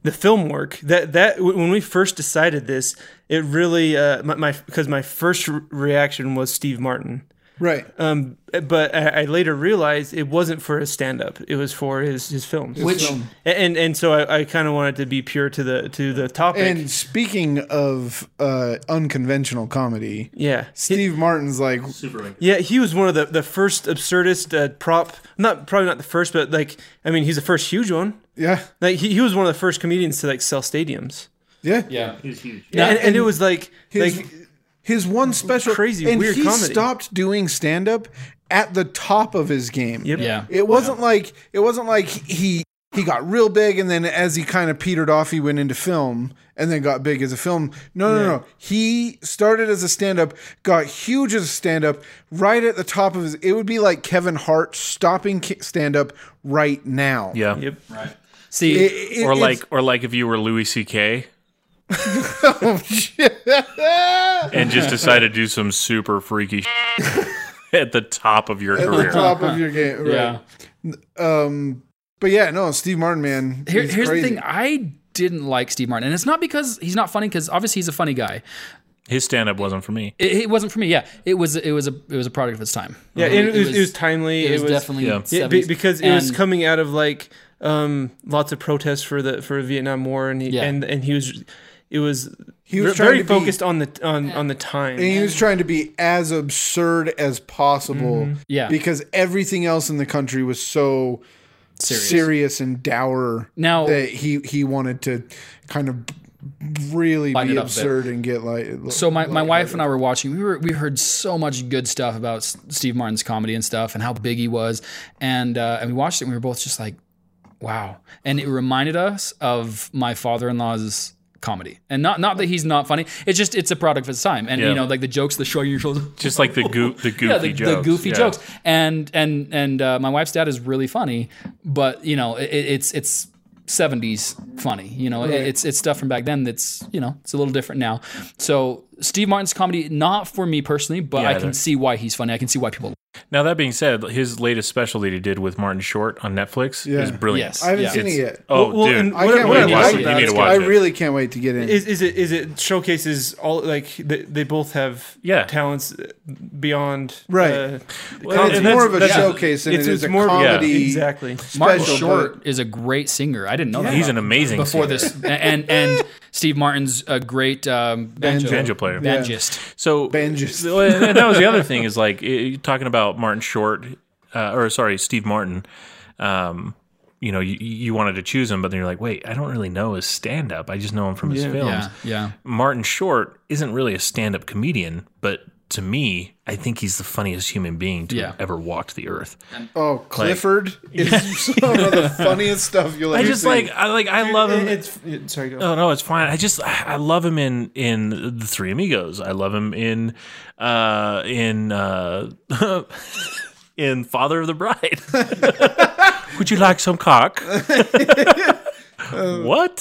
the film work that that when we first decided this, it really uh, my because my, first re- reaction was Steve Martin. Right. Um, but I, I later realized it wasn't for his stand up; it was for his his films. Which and and so I, I kind of wanted to be pure to the to the topic. And speaking of uh, unconventional comedy, yeah, Steve Martin's like, super. Yeah, he was one of the, the first absurdist uh, prop. Not probably not the first, but like I mean, he's the first huge one. Yeah, Like he, he was one of the first comedians to like sell stadiums. yeah, yeah, He was huge. and, and it was like His, like his one special crazy, and weird he comedy. stopped doing stand up at the top of his game. Yep. yeah. It wasn't like it wasn't like he he got real big and then as he kind of petered off he went into film and then got big as a film. No, no, no. He started as a stand-up, got huge as a stand-up right at the top of his it would be like Kevin Hart stopping ki- stand-up right now. Yeah. yep. See, It- it- Or like or like if you were Louis C.K. oh, and just decided to do some super freaky shit at the top of your at the career. top of your game. Right. yeah. Um but yeah, no, Steve Martin, man. Here, here's crazy. the thing: I didn't like Steve Martin, and it's not because he's not funny. Because obviously he's a funny guy. His stand up wasn't for me. It, it wasn't for me. Yeah, it was. It was a. It was a product of its time. Yeah, and it, was, it was timely. It was, it was definitely yeah. yeah, be- 70s. because it was coming out of like um, lots of protests for the for the Vietnam War, and he, Yeah. and and he was it was He was very to be- focused on the on on the time. and he was trying to be as absurd as possible Mm-hmm. Yeah. because everything else in the country was so Serious. serious, and dour Now- that he he wanted to kind of really be it up a bit. absurd and get like So my, my wife and I were watching. We were we heard so much good stuff about Steve Martin's comedy and stuff, and how big he was, and uh, and we watched it. and We were both just like, wow. And it reminded us of my father in law's comedy, and not not that he's not funny. It's just it's a product of its time, and Yeah. you know like the jokes, the shrugging your shoulders. Just like the goo the goofy yeah, the, jokes. the goofy Yeah. jokes, and and and uh, my wife's dad is really funny, but you know it, it's it's. 70s funny you know It- it's it's stuff from back then that's you know it's a little different now so steve martin's comedy not for me personally but Yeah, i can see why he's funny i can see why people Now that being said, his latest special that he did with Martin Short on Netflix Yeah. is brilliant. Yes. I haven't Yeah. seen it yet. Oh, Well, well, dude. and I what- can't what I wait. you need about to it watch I it. really can't wait to get in. is is it is it showcases all like they, they both have Yeah. talents beyond Right. uh, Well, it's more of a that's- showcase than it's, it it's a more of a- comedy. exactly martin special, short is a great singer i didn't know that He's an him amazing before singer. this and and steve martin's a great um, banjo, banjo player. banjist So Banjist. and that was the other thing is like eh, talking about Martin Short, uh, or sorry, Steve Martin. Um, you know, you, you wanted to choose him, but then you're like, wait, I don't really know his stand up. I just know him from his Yeah. films. yeah yeah Martin Short isn't really a stand up comedian, but to me, I think he's the funniest human being to Yeah. have ever walked the earth. Oh, Clifford is some of the funniest stuff you'll ever I just see. like I like I love him. it's it- sorry go Oh no, it's fine. I just I love him in in the Three Amigos. I love him in uh in uh in Father of the Bride. Would you like some cock? what?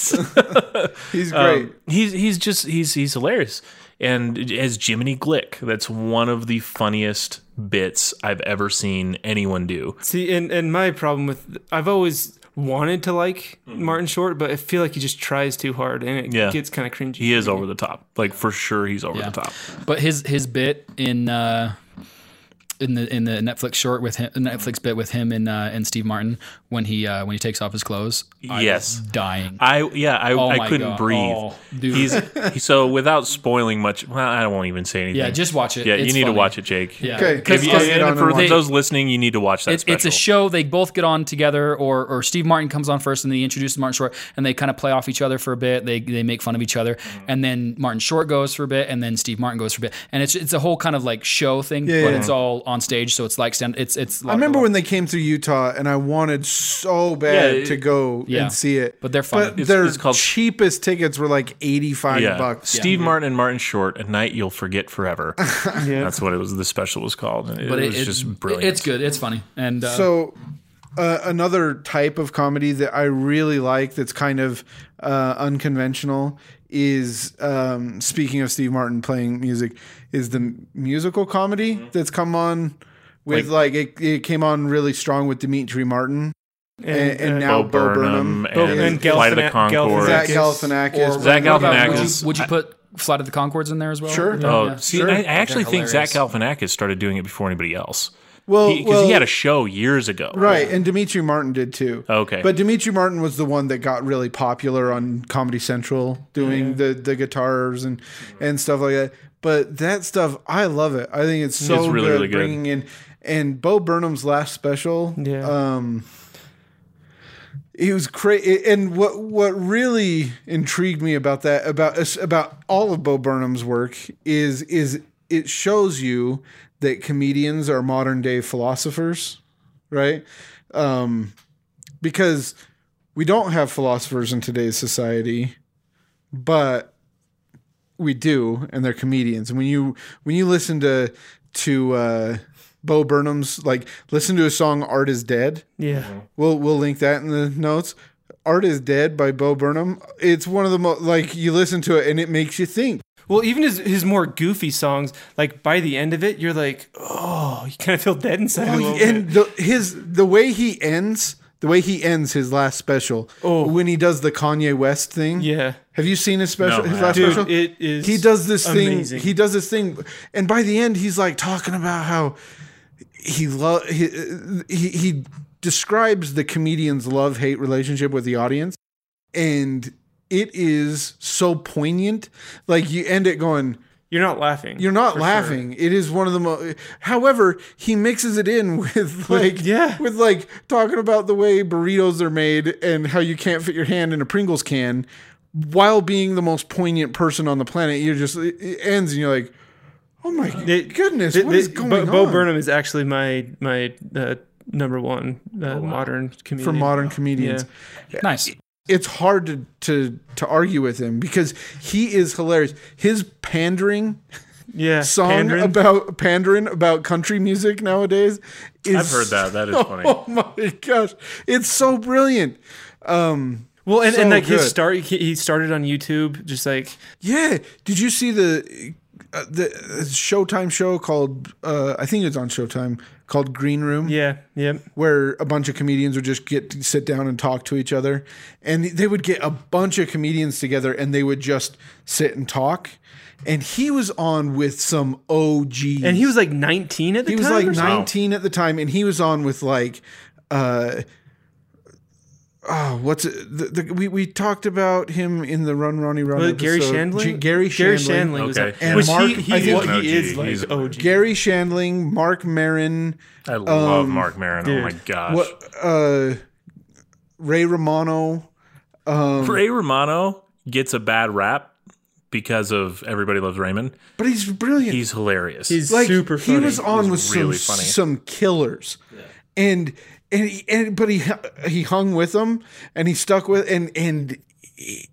he's great. Um, he's he's just he's he's hilarious. And as Jiminy Glick, that's one of the funniest bits I've ever seen anyone do. See, and and my problem with I've always wanted to like Martin Short, but I feel like he just tries too hard, and it Yeah. gets kind of cringy. He is over the top. Like for sure he's over Yeah. the top. But his his bit in uh, in the in the Netflix short with him, Netflix bit with him and uh, and Steve Martin when he uh, when he takes off his clothes. I Yes. was dying. I yeah, I, Oh I couldn't God. breathe. Oh, dude. He's he, so without spoiling much. Well, I won't even say anything. yeah, just watch it. yeah. You It's need to watch it, Jake. Yeah, Okay, because If you, Let's get on and for and watch those listening, you need to watch that. It's, it's a show. They both get on together, or or Steve Martin comes on first, and they introduce Martin Short, and they kind of play off each other for a bit. They they make fun of each other, and then Martin Short goes for a bit, and then Steve Martin goes for a bit, and it's it's a whole kind of like show thing, Yeah, but yeah. it's all on stage, so it's like stand. It's it's. I remember when they came through Utah, and I wanted so bad Yeah, it- to go Yeah. and see it. But they're fun. But It's- their it's called- cheapest tickets were like eighty five yeah. bucks. Steve Martin and Martin Short, a night you'll forget forever. That's what it was. The special was called. and It, but it, was it- just brilliant. It's good. It's funny, and uh, So, uh, another type of comedy that I really like that's kind of uh, unconventional is um, speaking of Steve Martin playing music is the musical comedy Mm-hmm. that's come on with like, it, it came on really strong with Demetri Martin and, and, uh, now Bo Bo Burnham, Burnham, and, and Flight of the Galfina- Concord. Zach Galifianakis. Galifianakis, Zach Galifianakis. Would you, would you put Flight of the Concords in there as well? Sure. Oh, Yeah. see, Sure. I, I actually They're think Zach hilarious. Galifianakis started doing it before anybody else. Well, Because well, he had a show years ago. Right, and Demetri Martin did too. Okay. but Demetri Martin was the one that got really popular on Comedy Central, doing the the guitars and and stuff like that. But that stuff, I love it. I think it's so It's really, good, really good. bringing in and Bo Burnham's last special. Yeah. um, he was crazy. And what what really intrigued me about that about about all of Bo Burnham's work is is it shows you that comedians are modern day philosophers, right? Um, because we don't have philosophers in today's society, but we do, and they're comedians. And when you when you listen to to uh, Bo Burnham's like listen to a song "Art Is Dead," Yeah. We'll we'll link that in the notes. Art is Dead by Bo Burnham. It's one of the most like you listen to it and it makes you think. Well, even his his more goofy songs, like by the end of it, you're like, oh, you kind of feel dead inside a little bit. and the, his the way he ends, the way he ends his last special, Oh. when he does the Kanye West thing. Yeah. Have you seen his special? No, his last Dude, special. it is he does this amazing. thing. He does this thing, and by the end, he's like talking about how he love he, he he describes the comedian's love hate relationship with the audience, and it is so poignant. Like you end it going, You're not laughing. you're not for laughing. It is one of the most. However, he mixes it in with like yeah. with like talking about the way burritos are made and how you can't fit your hand in a Pringles can, while being the most poignant person on the planet. You're just it it ends and you're like, oh my It- goodness, Th- what is th- going Bo, on? Bo Burnham is actually my my uh, number one uh, Oh, modern comedian for modern comedians. Nice. It's hard to, to to argue with him because he is hilarious. His pandering Yeah, song pandering. about pandering about country music nowadays is I've heard that. That is funny. Oh my gosh, it's so brilliant. Um, well, and, so and like his start, he, he started on YouTube, just like yeah, did you see the uh, the Showtime show called? Uh, I think it's on Showtime called Green Room. yeah, yep. where a bunch of comedians would just get to sit down and talk to each other. And they would get a bunch of comedians together and they would just sit and talk. And he was on with some OGs. And he was like 19 at the time. he was like something? 19 at the time and he was on with like uh Oh, what's it? The, the, we we talked about him in the Run Ronnie Run. Was Garry episode. Shandling? G- Garry Shandling. Garry Shandling was Okay. on, And which Mark- he, he, I think- he is like He's- OG. Garry Shandling, Mark Maron, I love Um, Mark Maron. Oh my gosh. what uh Ray Romano. Ray Romano gets a bad rap because of Everybody Loves Raymond. But he's brilliant. He's hilarious. He's like super funny. he was on He's with really some funny. some killers, and and he, and but he he hung with them and he stuck with and and. He,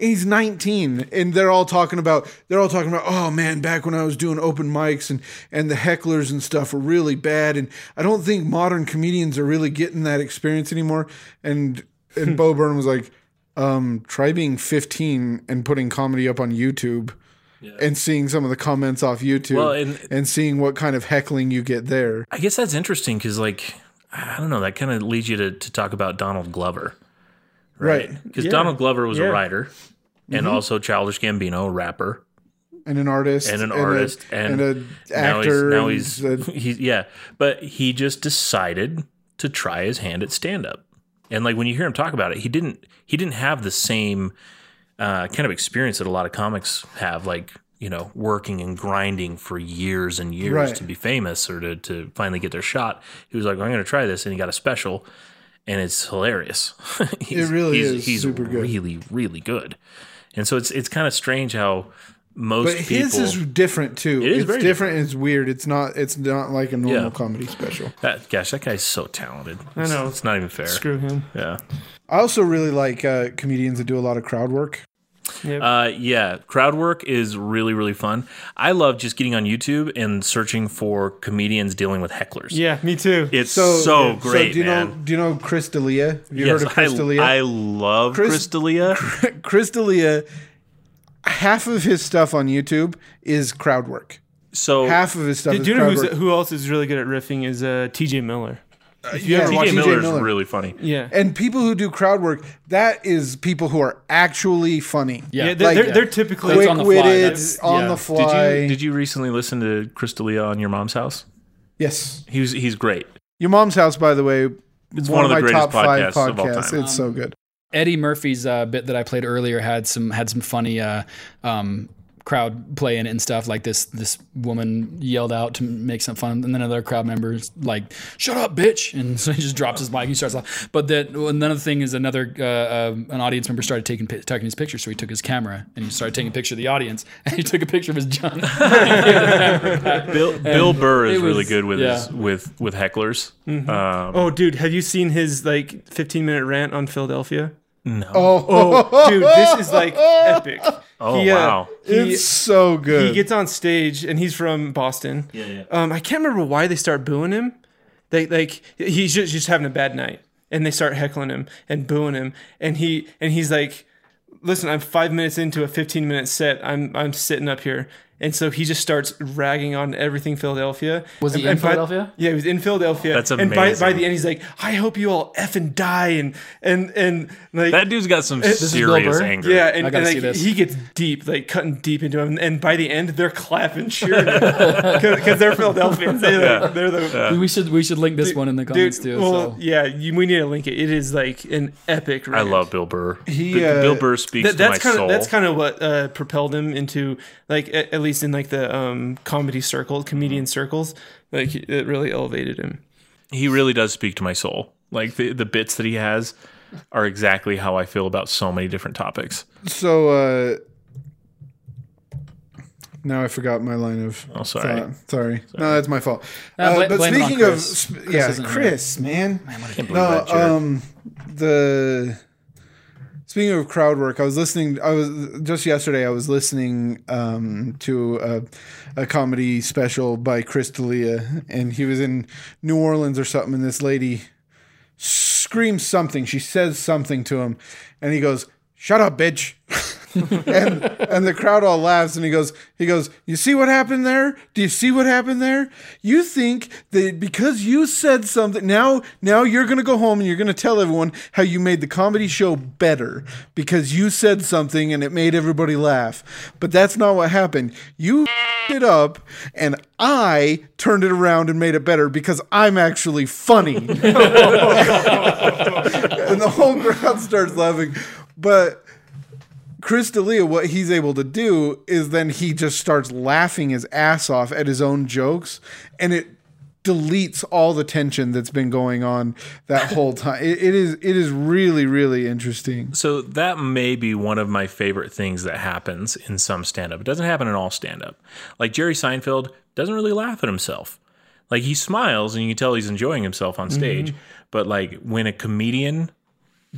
He's 19 and they're all talking about they're all talking about oh man back when I was doing open mics and and the hecklers and stuff were really bad and I don't think modern comedians are really getting that experience anymore and and Bo Burnham was like um try being 15 and putting comedy up on YouTube and seeing some of the comments off YouTube Well, and- and seeing what kind of heckling you get there. I guess that's interesting because, like, I don't know, that kind of leads you to, to talk about Donald Glover. Right. Because Yeah. Donald Glover was Yeah. a writer and also Childish Gambino, a rapper. and an artist and an a- artist and, an actor. Now he's, and now a- he's, he's yeah, but he just decided to try his hand at stand up. And like when you hear him talk about it, he didn't he didn't have the same uh, kind of experience that a lot of comics have, like you know, working and grinding for years and years Right. to be famous or to to finally get their shot. He was like, I'm going to try this, and he got a special, and it's hilarious. He's- really he's, is He's super good. really really good. And so it's it's kind of strange how most but people his is different too. It is it's very different. and It's weird. It's not. It's not like a normal Yeah. comedy special. That gosh, that guy's so talented. I know. It's, it's not even fair. Screw him. Yeah. I also really like uh, comedians that do a lot of crowd work. Uh, yeah. Crowd work is really really fun. I love just getting on YouTube and searching for comedians dealing with hecklers. Yeah, me too. It's so, great, do you man. know? Do you know Chris D'Elia? Have you yes, heard of Chris I, D'Elia? I love Chris- Chris, D'Elia. Chris D'Elia. Half of his stuff on YouTube is crowd work. So Half of his stuff Do is you know crowd who's, work. who else is really good at riffing? Is uh, T.J. Miller. If you ever TJ watch Miller's Miller. really funny. Yeah, And people who do crowd work, that is people who are actually funny. Yeah. yeah, they're, like- they're, they're typically That's on the fly. Quick-witted, That's- on yeah. the Did fly. you did you recently listen to Chris D'Elia on your mom's house? yes. He was he's great. Your mom's house, by the way, It's one, one of the my greatest top five podcasts of all podcasts. time. It's so good. Eddie Murphy's uh, bit that I played earlier had some had some funny uh, um, crowd playing it and stuff. Like this this woman yelled out to make some fun, and then another crowd members like "Shut up, bitch!" And so he just drops his mic and he starts laughing. But that another thing is another uh, uh, an audience member started taking taking his picture, so he took his camera and he started taking a picture of the audience, and he took a picture of his junk. Bill Bill Burr is it really good with yeah. his with with hecklers. Mm-hmm. Um, Oh, dude, have you seen his like 15 minute rant on Philadelphia? Oh, Oh, dude, this is like epic. Oh, He, uh, wow. he, it's so good. he gets on stage and he's from Boston. Yeah, yeah. Um, I can't remember why they start booing him. They like he's just, just having a bad night, and they start heckling him and booing him, and he and he's like, "Listen, I'm five minutes into a 15 minute set. I'm I'm sitting up here." And so he just starts ragging on everything Philadelphia. Was he And- in and by- Philadelphia? yeah, he was in Philadelphia. That's amazing. And by, by the end, he's like, "I hope you all effing die," and and and like That dude's got some is serious anger. yeah, and, I gotta and, see like, this. he gets deep, like cutting deep into him, and by the end, they're clapping, cheering, because they're Philadelphians. They, like, They're the we should we should link this one in the comments dude. too. Well, so. yeah, you, we need to link it. It is like an epic. I love Bill Burr. He, uh, Bill Burr speaks that. That's to my kind soul. of that's kind of what uh, propelled him into like at, at least in like the um, comedy circle, comedian circles. Like it really elevated him. he really does speak to my soul. Like the the bits that he has are exactly how I feel about so many different topics. so uh, now I forgot my line of. Oh, sorry. thought. Sorry. No, that's my fault. Uh, Uh, bla- but blame it speaking of, Chris. sp- Chris yeah, isn't here. Chris, man. Can't believe No, that um, the speaking of crowd work, I was listening. I was just yesterday. I was listening um, to a, a comedy special by Chris D'Elia, and he was in New Orleans or something. And this lady screams something. She says something to him, and he goes, "Shut up, bitch." and and the crowd all laughs and he goes he goes you see what happened there? Do you see what happened there? You think that because you said something now now you're gonna go home and you're gonna tell everyone how you made the comedy show better because you said something and it made everybody laugh. But that's not what happened. You it up and i turned it around and made it better because i'm actually funny. And the whole crowd starts laughing. But Chris D'Elia, what he's able to do is then he just starts laughing his ass off at his own jokes, and it deletes all the tension that's been going on that whole time. It, it is it is really really interesting. So that may be one of my favorite things that happens in some stand up. It doesn't happen in all stand up. Like Jerry Seinfeld doesn't really laugh at himself. Like he smiles and you can tell he's enjoying himself on mm-hmm. stage. But like when a comedian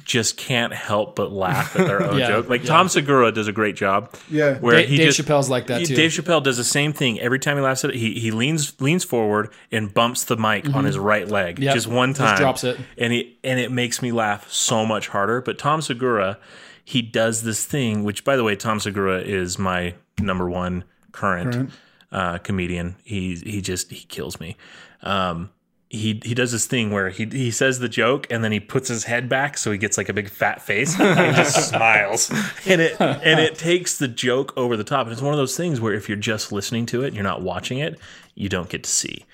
just can't help but laugh at their own Yeah, joke. Like Tom Segura does a great job. Yeah. Where Dave- he Dave just, Chappelle's like that, too. Dave Chappelle does the same thing every time he laughs at it. He he leans leans forward and bumps the mic on his right leg Mm-hmm. Yep. just one Just time. drops it. and it and it makes me laugh so much harder. But Tom Segura, he does this thing, which by the way, Tom Segura is my number one current, Uh, comedian. He he just he kills me. Um, he he does this thing where he he says the joke and then he puts his head back so he gets like a big fat face and just smiles. And it and it takes the joke over the top. And it's one of those things where if you're just listening to it and you're not watching it you don't get to see.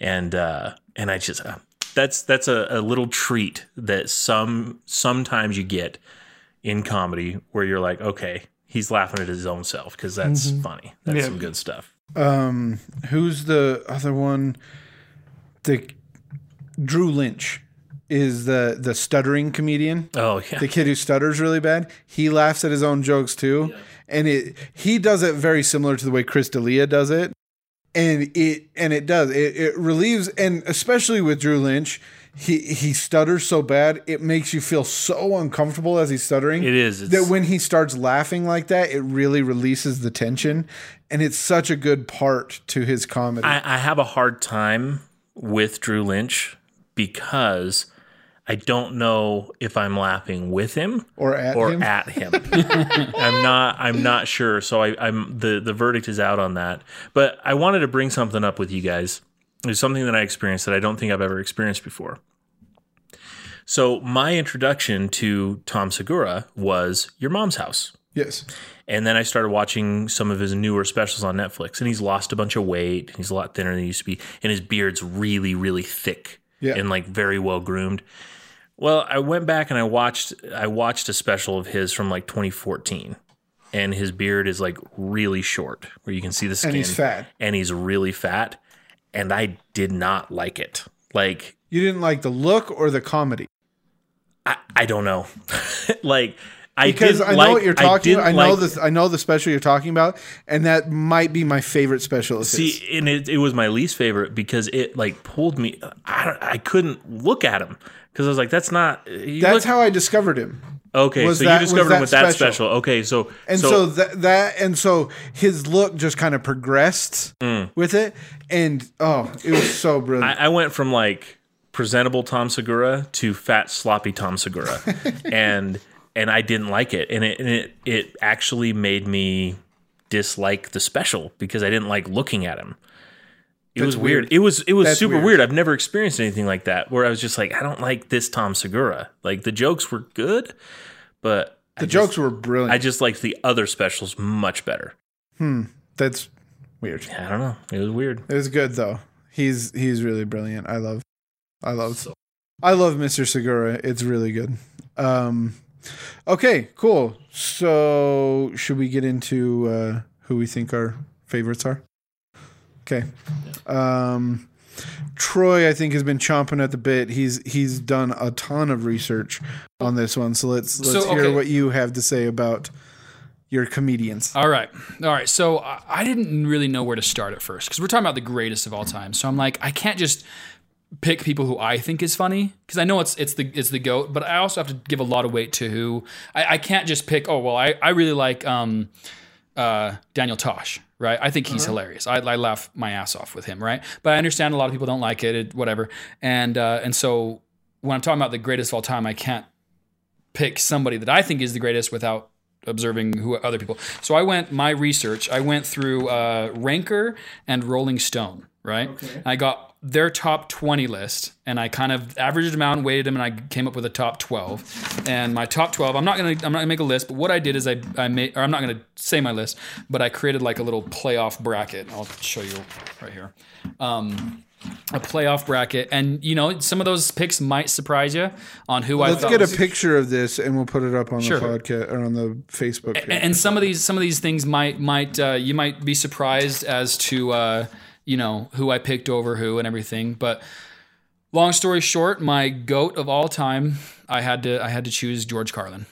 And uh and I just uh, that's that's a, a little treat that some sometimes you get in comedy where you're like okay he's laughing at his own self because that's funny. That's Yeah. some good stuff. Um, who's the other one? The Drew Lynch is the the stuttering comedian. oh yeah The kid who stutters really bad. He laughs at his own jokes too, and it he does it very similar to the way Chris D'Elia does it, and it and it does it, it relieves and especially with Drew Lynch. He, he stutters so bad it makes you feel so uncomfortable as he's stuttering. It is. that when he starts laughing like that, it really releases the tension, and it's such a good part to his comedy. I, I have a hard time with Drew Lynch because I don't know if I'm laughing with him Or at or him? at him. I'm not. I'm not sure. So I, I'm the the verdict is out on that. But I wanted to bring something up with you guys. It's something that I experienced that I don't think I've ever experienced before. So my introduction to Tom Segura was Your Mom's House. yes, And then I started watching some of his newer specials on Netflix, and he's lost a bunch of weight. He's a lot thinner than he used to be, and his beard's really, really thick Yeah. and like very well groomed. Well, I went back and I watched I watched a special of his from like 2014, and his beard is like really short, where you can see the skin. And he's fat. and he's really fat, and I did not like it. Like you didn't like the look or the comedy. I, I don't know, like. I because I know like- what you're talking. didn't I, know like- this. I know the special you're talking about, and that might be my favorite special. See, and it, it was my least favorite because it like pulled me. I don't, I couldn't look at him because I was like, "That's not." That's look, how I discovered him. okay. So that- you discovered him with that special. special. Okay, so And so, that that and so his look just kind of progressed mm. with it, and oh, it was so brilliant. I, I went from like presentable Tom Segura to fat sloppy Tom Segura, and and I didn't like it, and it and it it actually made me dislike the special because I didn't like looking at him. It was weird. weird. It was it was That's super weird. weird. I've never experienced anything like that where I was just like, I don't like this Tom Segura. Like the jokes were good, but I the just- jokes were brilliant. I just liked the other specials much better. Hmm. That's weird. I don't know. It was weird. It was good though. He's he's really brilliant. I love, I love, I love Mr. Segura. It's really good. Um, okay, cool. So should we get into uh, who we think our favorites are? Okay. Um, Troy, I think, has been chomping at the bit. He's he's done a ton of research on this one. So let's let's So, hear what you have to say about your comedians. All right. All right. So I I didn't really know where to start at first because we're talking about the greatest of all time. So I'm like, I can't just pick people who I think is funny because I know it's it's the it's the goat, but I also have to give a lot of weight to who I, I can't just pick. Oh well, I I really like um, uh, Daniel Tosh. Right, I think he's hilarious. I, I laugh my ass off with him. Right, but I understand a lot of people don't like it, it whatever. And uh, and so when I'm talking about the greatest of all time, I can't pick somebody that I think is the greatest without observing who other people. So I went my research. I went through uh, Ranker and Rolling Stone. Right, I got their top 20 list and I kind of averaged them out and weighted them and I came up with a top 12 and my top 12 I'm not going to I'm not going to make a list but what I did is I I made or I'm not going to say my list but I created like a little playoff bracket I'll show you right here um a playoff bracket and you know some of those picks might surprise you on who I Let's get a picture of this and we'll put it up on Sure. the podcast or on the Facebook. page. and, and some of these some of these things might might uh, you might be surprised as to uh, you know who I picked over who and everything. But long story short, my goat of all time, I had to I had to choose George Carlin,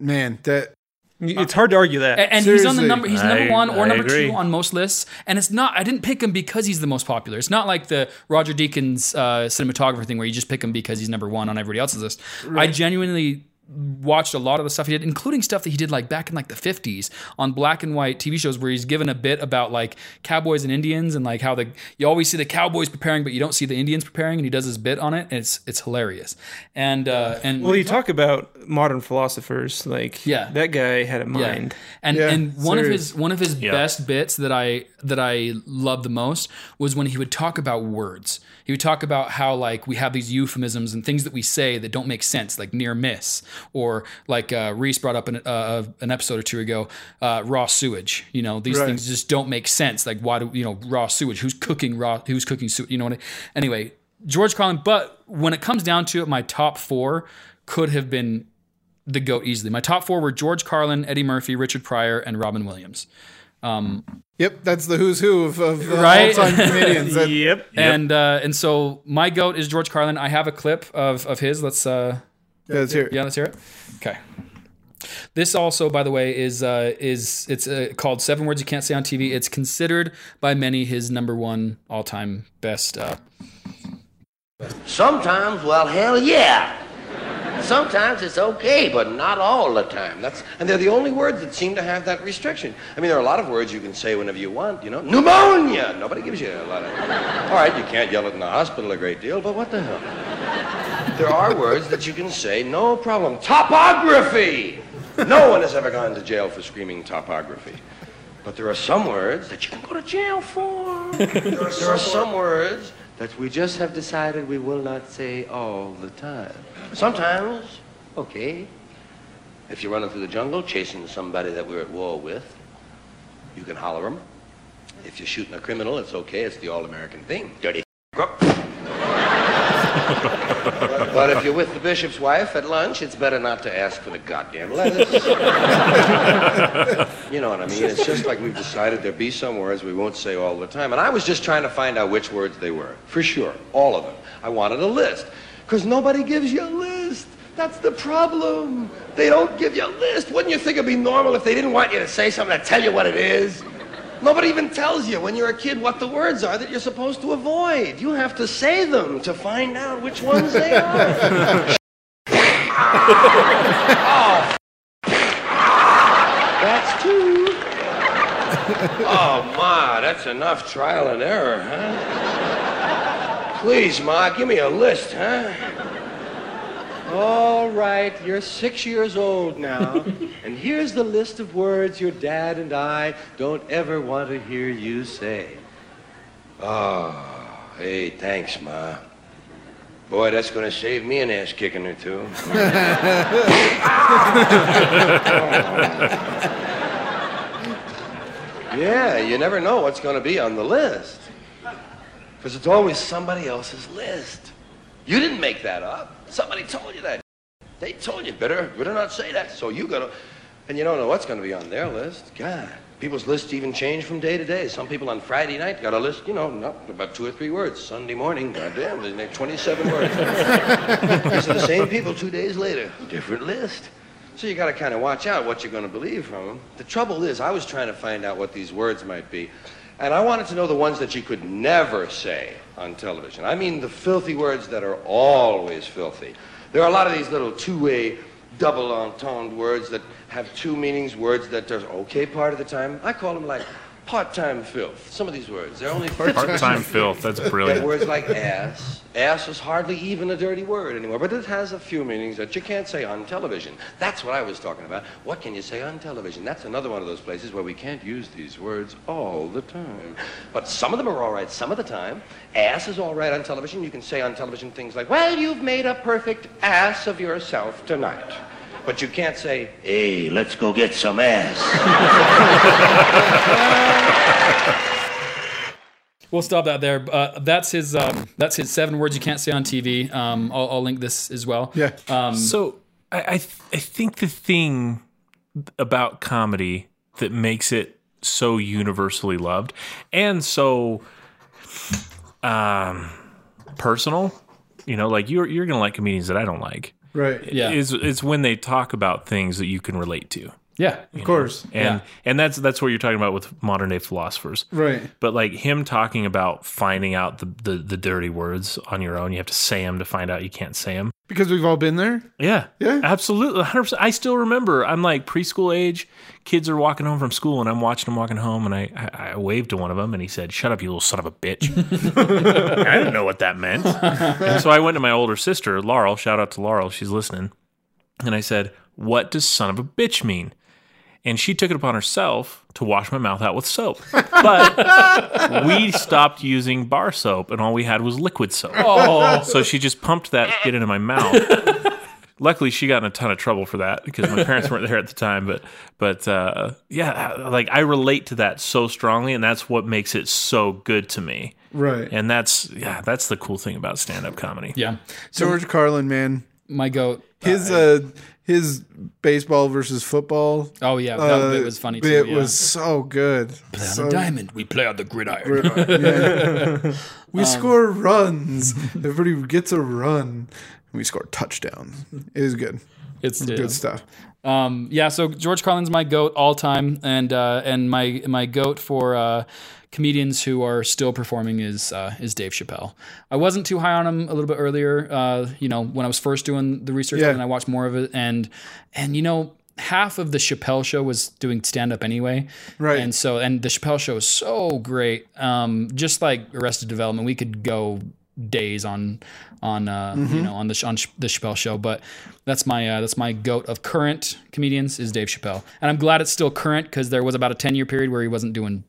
Man, that It's hard to argue that. and, and he's on the number he's I- number one or I number agree. two on most lists. And it's not I didn't pick him because he's the most popular. It's not like the Roger Deakins uh, cinematographer thing where you just pick him because he's number one on everybody else's list. I genuinely watched a lot of the stuff he did, including stuff that he did like back in like the 50s on black and white TV shows where he's given a bit about like cowboys and Indians and like how the you always see the cowboys preparing but you don't see the Indians preparing and he does his bit on it and it's it's hilarious. And uh and Well, you talk about modern philosophers, like Yeah. that guy had a Yeah. mind. And Yeah, and one of his one of his best bits that I that I loved the most was when he would talk about words. He would talk about how like we have these euphemisms and things that we say that don't make sense, like near miss, or like uh, Reese brought up an, uh, an episode or two ago, uh, raw sewage. You know, these Right. things just don't make sense. Like why do you know raw sewage? Who's cooking raw? Who's cooking sewage? You know what? I, anyway, George Carlin. But when it comes down to it, my top four could have been the goat easily. My top four were George Carlin, Eddie Murphy, Richard Pryor, and Robin Williams. Yep, that's the who's who of, of uh, Right? all-time comedians. That- Yep. And uh, and so my goat is George Carlin. I have a clip of of his. Let's uh, yeah, let's hear it. yeah, let's hear it. Okay. This also, by the way, is uh, is it's uh, called Seven Words You Can't Say on TV. It's considered by many his number one all time best. Uh, Sometimes, well, hell yeah. Sometimes it's okay, but not all the time. That's and they're the only words that seem to have that restriction. I mean, there are a lot of words you can say whenever you want. You know, pneumonia. Nobody gives you a lot of. All right, you can't yell it in the hospital a great deal, but what the hell? There are words that you can say no problem. Topography. No one has ever gone to jail for screaming topography. But there are some words that you can go to jail for. There are, there are some words that we just have decided we will not say all the time. Sometimes, okay. If you're running through the jungle chasing somebody that we're at war with, you can holler them. If you're shooting a criminal, it's okay. It's the all-American thing. Dirty. but if you're with the bishop's wife at lunch, it's better not to ask for the goddamn lettuce. You know what I mean? It's just like we've decided there be some words we won't say all the time. And I was just trying to find out which words they were. For sure. All of them. I wanted a list. Because nobody gives you a list. That's the problem. They don't give you a list. Wouldn't you think it'd be normal if they didn't want you to say something to tell you what it is? Nobody even tells you when you're a kid what the words are that you're supposed to avoid. You have to say them to find out which ones they are. oh. That's two. Oh, Ma, that's enough trial and error, huh? Please, Ma, give me a list, huh? All right, you're six years old now, and here's the list of words your dad and I don't ever want to hear you say. Oh, hey, thanks, Ma. Boy, that's going to save me an ass kicking or two. Yeah, you never know what's going to be on the list. Because it's always somebody else's list. You didn't make that up. Somebody told you that. They told you better, better not say that. So you gotta, and you don't know what's going to be on their list. God, people's lists even change from day to day. Some people on Friday night got a list, you know, not about two or three words. Sunday morning, goddamn, they make 27 words. These are the same people two days later, different list. So you got to kind of watch out what you're going to believe from them. The trouble is, I was trying to find out what these words might be, and I wanted to know the ones that you could never say on television. I mean, the filthy words that are always filthy. There are a lot of these little two-way, double entendre words that have two meanings, words that are okay part of the time. I call them like part-time filth. Some of these words, they're only 50 Part-time filth. That's brilliant. words like ass. Ass is hardly even a dirty word anymore, but it has a few meanings that you can't say on television. That's what I was talking about. What can you say on television? That's another one of those places where we can't use these words all the time. But some of them are all right some of the time. Ass is all right on television. You can say on television things like, well, you've made a perfect ass of yourself tonight. But you can't say, hey, let's go get some ass. We'll stop that there. Uh, that's his. Um, that's his seven words you can't say on TV. Um, I'll, I'll link this as well. Yeah. Um, So I, I, th- I think the thing about comedy that makes it so universally loved and so um, personal, you know, like you're you're gonna like comedians that I don't like. Right. Yeah. Is is when they talk about things that you can relate to. Yeah. Of course. and Yeah. and that's that's what you're talking about with modern day philosophers, Right. But like him talking about finding out the, the the dirty words on your own, you have to say them to find out you can't say them. Because we've all been there. Yeah, Yeah. absolutely, hundred percent. I still remember. I'm like preschool age. Kids are walking home from school, and I'm watching them walking home, and I, I, I waved to one of them, and he said, "Shut up, you little son of a bitch." I didn't know what that meant, and so I went to my older sister, Laurel. Shout out to Laurel, she's listening, and I said, "What does son of a bitch mean?" And she took it upon herself to wash my mouth out with soap. But we stopped using bar soap, and all we had was liquid soap. So she just pumped that shit into my mouth. Luckily, she got in a ton of trouble for that because my parents weren't there at the time. But, but uh, yeah, like I relate to that so strongly, and that's what makes it so good to me. Right. And that's yeah, that's the cool thing about stand-up comedy. Yeah. George Carlin, man. my goat. His uh his baseball versus football. Oh yeah, that uh, bit was funny too. It yeah. was so good. on So- a diamond. We play on the gridiron. Yeah. we Um, score runs. Everybody gets a run. We score touchdowns. It was good. It's Good stuff. Um, yeah, so George Carlin's my goat all time, and uh, and my my goat for uh, comedians who are still performing is uh, is Dave Chappelle. I wasn't too high on him a little bit earlier. Uh, you know, when I was first doing the research, Yeah. and I watched more of it, and and you know. Half of the Chappelle show was doing stand up anyway, Right. And so, and the Chappelle show is so great. Um, just like Arrested Development, we could go days on on uh, you know on the on the Chappelle show, but that's my uh, that's my goat of current comedians is Dave Chappelle, and I'm glad it's still current because there was about a ten year period where he wasn't doing.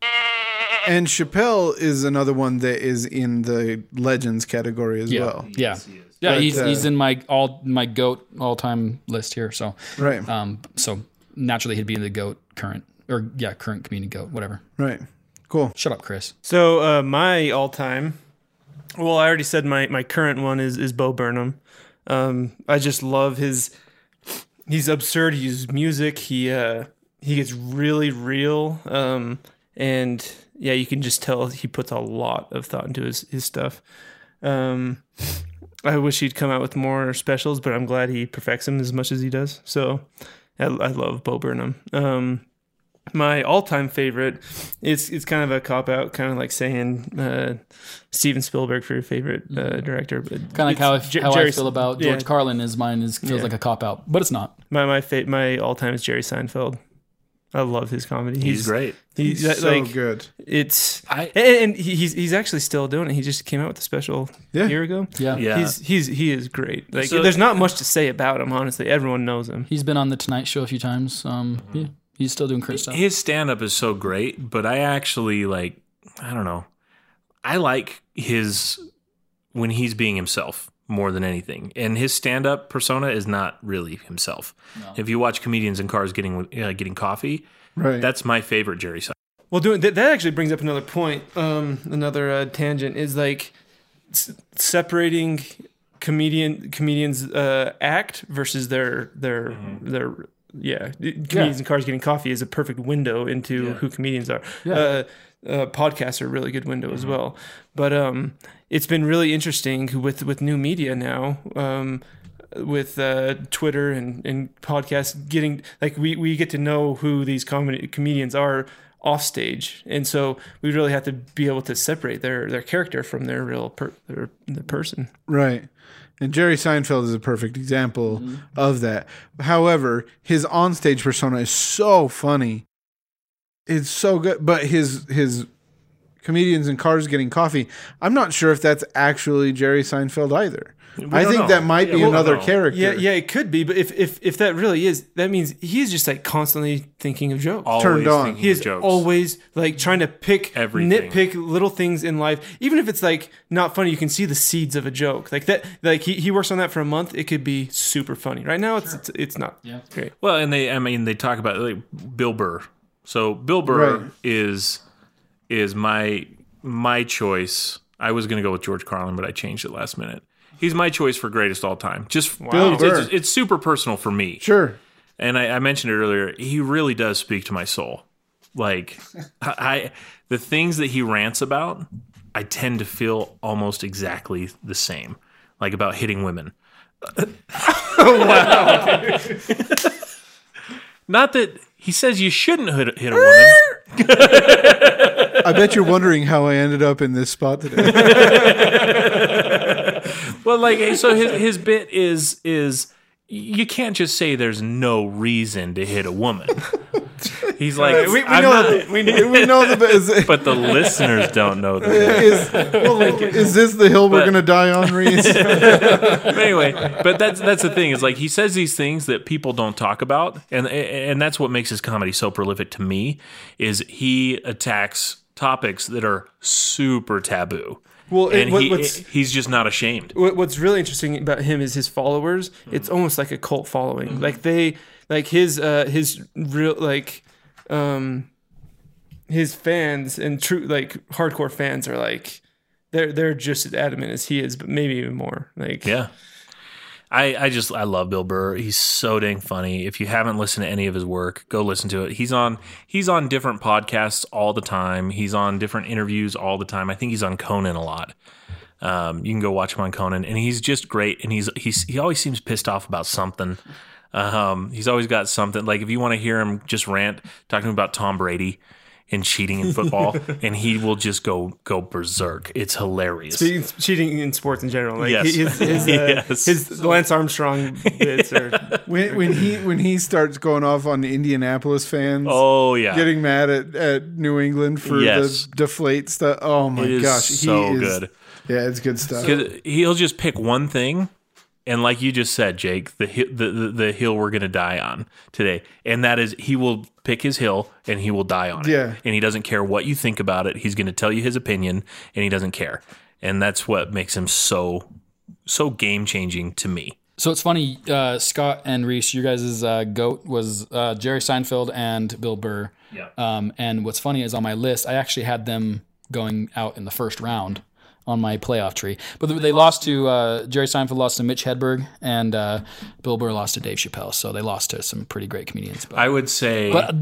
And Chappelle is another one that is in the legends category as Yeah, well. yeah, yeah. But, he's uh, he's in my all my goat all time list here. So Right. um, so naturally he'd be in the goat current or yeah current comedian goat whatever. Right. Cool. Shut up, Chris. So uh, my all-time, well, I already said my my current one is is Bo Burnham. Um, I just love his. He's absurd. He uses music. He uh, he gets really real. Um, and yeah, you can just tell he puts a lot of thought into his his stuff. Um, I wish he'd come out with more specials, but I'm glad he perfects them as much as he does. So I, I love Bo Burnham. Um, my all-time favorite it's it's kind of a cop out kind of like saying uh, steven spielberg for your favorite uh, director but Kind of like how, I, Jer- how I feel about yeah. George Carlin is mine is feels Yeah. like a cop out, but it's not. my my fa- my all-time is jerry seinfeld i love his comedy He's great. he's, He's so like good. it's I- and, and he's he's actually still doing it he just came out with a special Yeah. a year ago Yeah. Yeah. he's he's he is great like So- there's not much to say about him honestly everyone knows him He's been on the Tonight Show a few times. Um, yeah, he's still doing current stuff. His stand up is so great, but I actually like I don't know. I like his when he's being himself more than anything. And his stand up persona is not really himself. If you watch comedians in cars getting uh, getting coffee, Right. that's my favorite Jerry Seinfeld. Well, doing that, that actually brings up another point. Um, another uh, tangent is like s- separating comedian comedians uh, act versus their their their yeah comedians in cars getting coffee is a perfect window into who comedians are. Uh, uh, podcasts are a really good window as well, but um, it's been really interesting with with new media now. Um, with uh, Twitter and, and podcasts getting like we, we get to know who these comedy comedians are off stage and so we really have to be able to separate their their character from their real per, their, the person Right. And Jerry Seinfeld is a perfect example of that. However, his onstage persona is so funny. It's so good, but his his comedians in cars getting coffee, I'm not sure if that's actually Jerry Seinfeld either. I think know. that might Yeah, be another know. character. yeah yeah it could be but if if if that really is that means he's just like constantly thinking of jokes Always Turned on. thinking he is jokes. always like trying to pick Everything. nitpick little things in life even if it's like not funny you can see the seeds of a joke like that like he, he works on that for a month it could be super funny right now it's it's, it's not yeah great Well, and they, I mean, they talk about like Bill Burr. So Bill Burr Right. is is my my choice. I was going to go with George Carlin, but I changed it last minute. He's my choice for greatest all time. Just Bill it's, Burr. it's, it's super personal for me. Sure. And I, I mentioned it earlier. He really does speak to my soul. Like I, I, the things that he rants about, I tend to feel almost exactly the same. Like about hitting women. Oh, wow. Not that he says you shouldn't hit, hit a woman. I bet you're wondering how I ended up in this spot today. Well, like so his his bit is is you can't just say there's no reason to hit a woman. He's like, we, we know not- that, we, we know the is, but the listeners don't know that. is, is this the hill we're gonna die on, Reese? But anyway, but that's that's the thing is like he says these things that people don't talk about, and and that's what makes his comedy so prolific to me. Is he attacks topics that are super taboo. Well, it- and what- he, what's- he's just not ashamed. What, what's really interesting about him is his followers. It's almost like a cult following. Like they, like his, uh, his real, like, um, his fans and true, like hardcore fans are like, they're they're just as adamant as he is, but maybe even more. Like, Yeah. I, I just I love Bill Burr. He's so dang funny. If you haven't listened to any of his work, go listen to it. He's on he's on different podcasts all the time. He's on different interviews all the time. I think he's on Conan a lot. Um, you can go watch him on Conan, and he's just great. And he's he's he always seems pissed off about something. Um, he's always got something. Like if you want to hear him just rant, talking about Tom Brady and cheating in football, and he will just go go berserk. It's hilarious. Cheating, cheating in sports in general. Like Yes. his his, uh, Yes. his Lance Armstrong bits are when, when he when he starts going off on the Indianapolis fans, Oh yeah, getting mad at, at New England for Yes. the deflate stuff. Oh my It is gosh, he so is, good. Yeah, it's good stuff. he'll just pick one thing, and like you just said, Jake, the the the, the hill we're gonna die on today, and that is he will pick his hill and he will die on it. Yeah. and he doesn't care what you think about it. He's gonna tell you his opinion, and he doesn't care, and that's what makes him so so game changing to me. So it's funny, uh, Scott and Reese, you guys' uh, goat was uh, Jerry Seinfeld and Bill Burr. Yeah. Um, and what's funny is on my list, I actually had them going out in the first round on my playoff tree. But they lost to uh, Jerry Seinfeld lost to Mitch Hedberg, and uh, Bill Burr lost to Dave Chappelle. So they lost to some pretty great comedians. But, I would say, but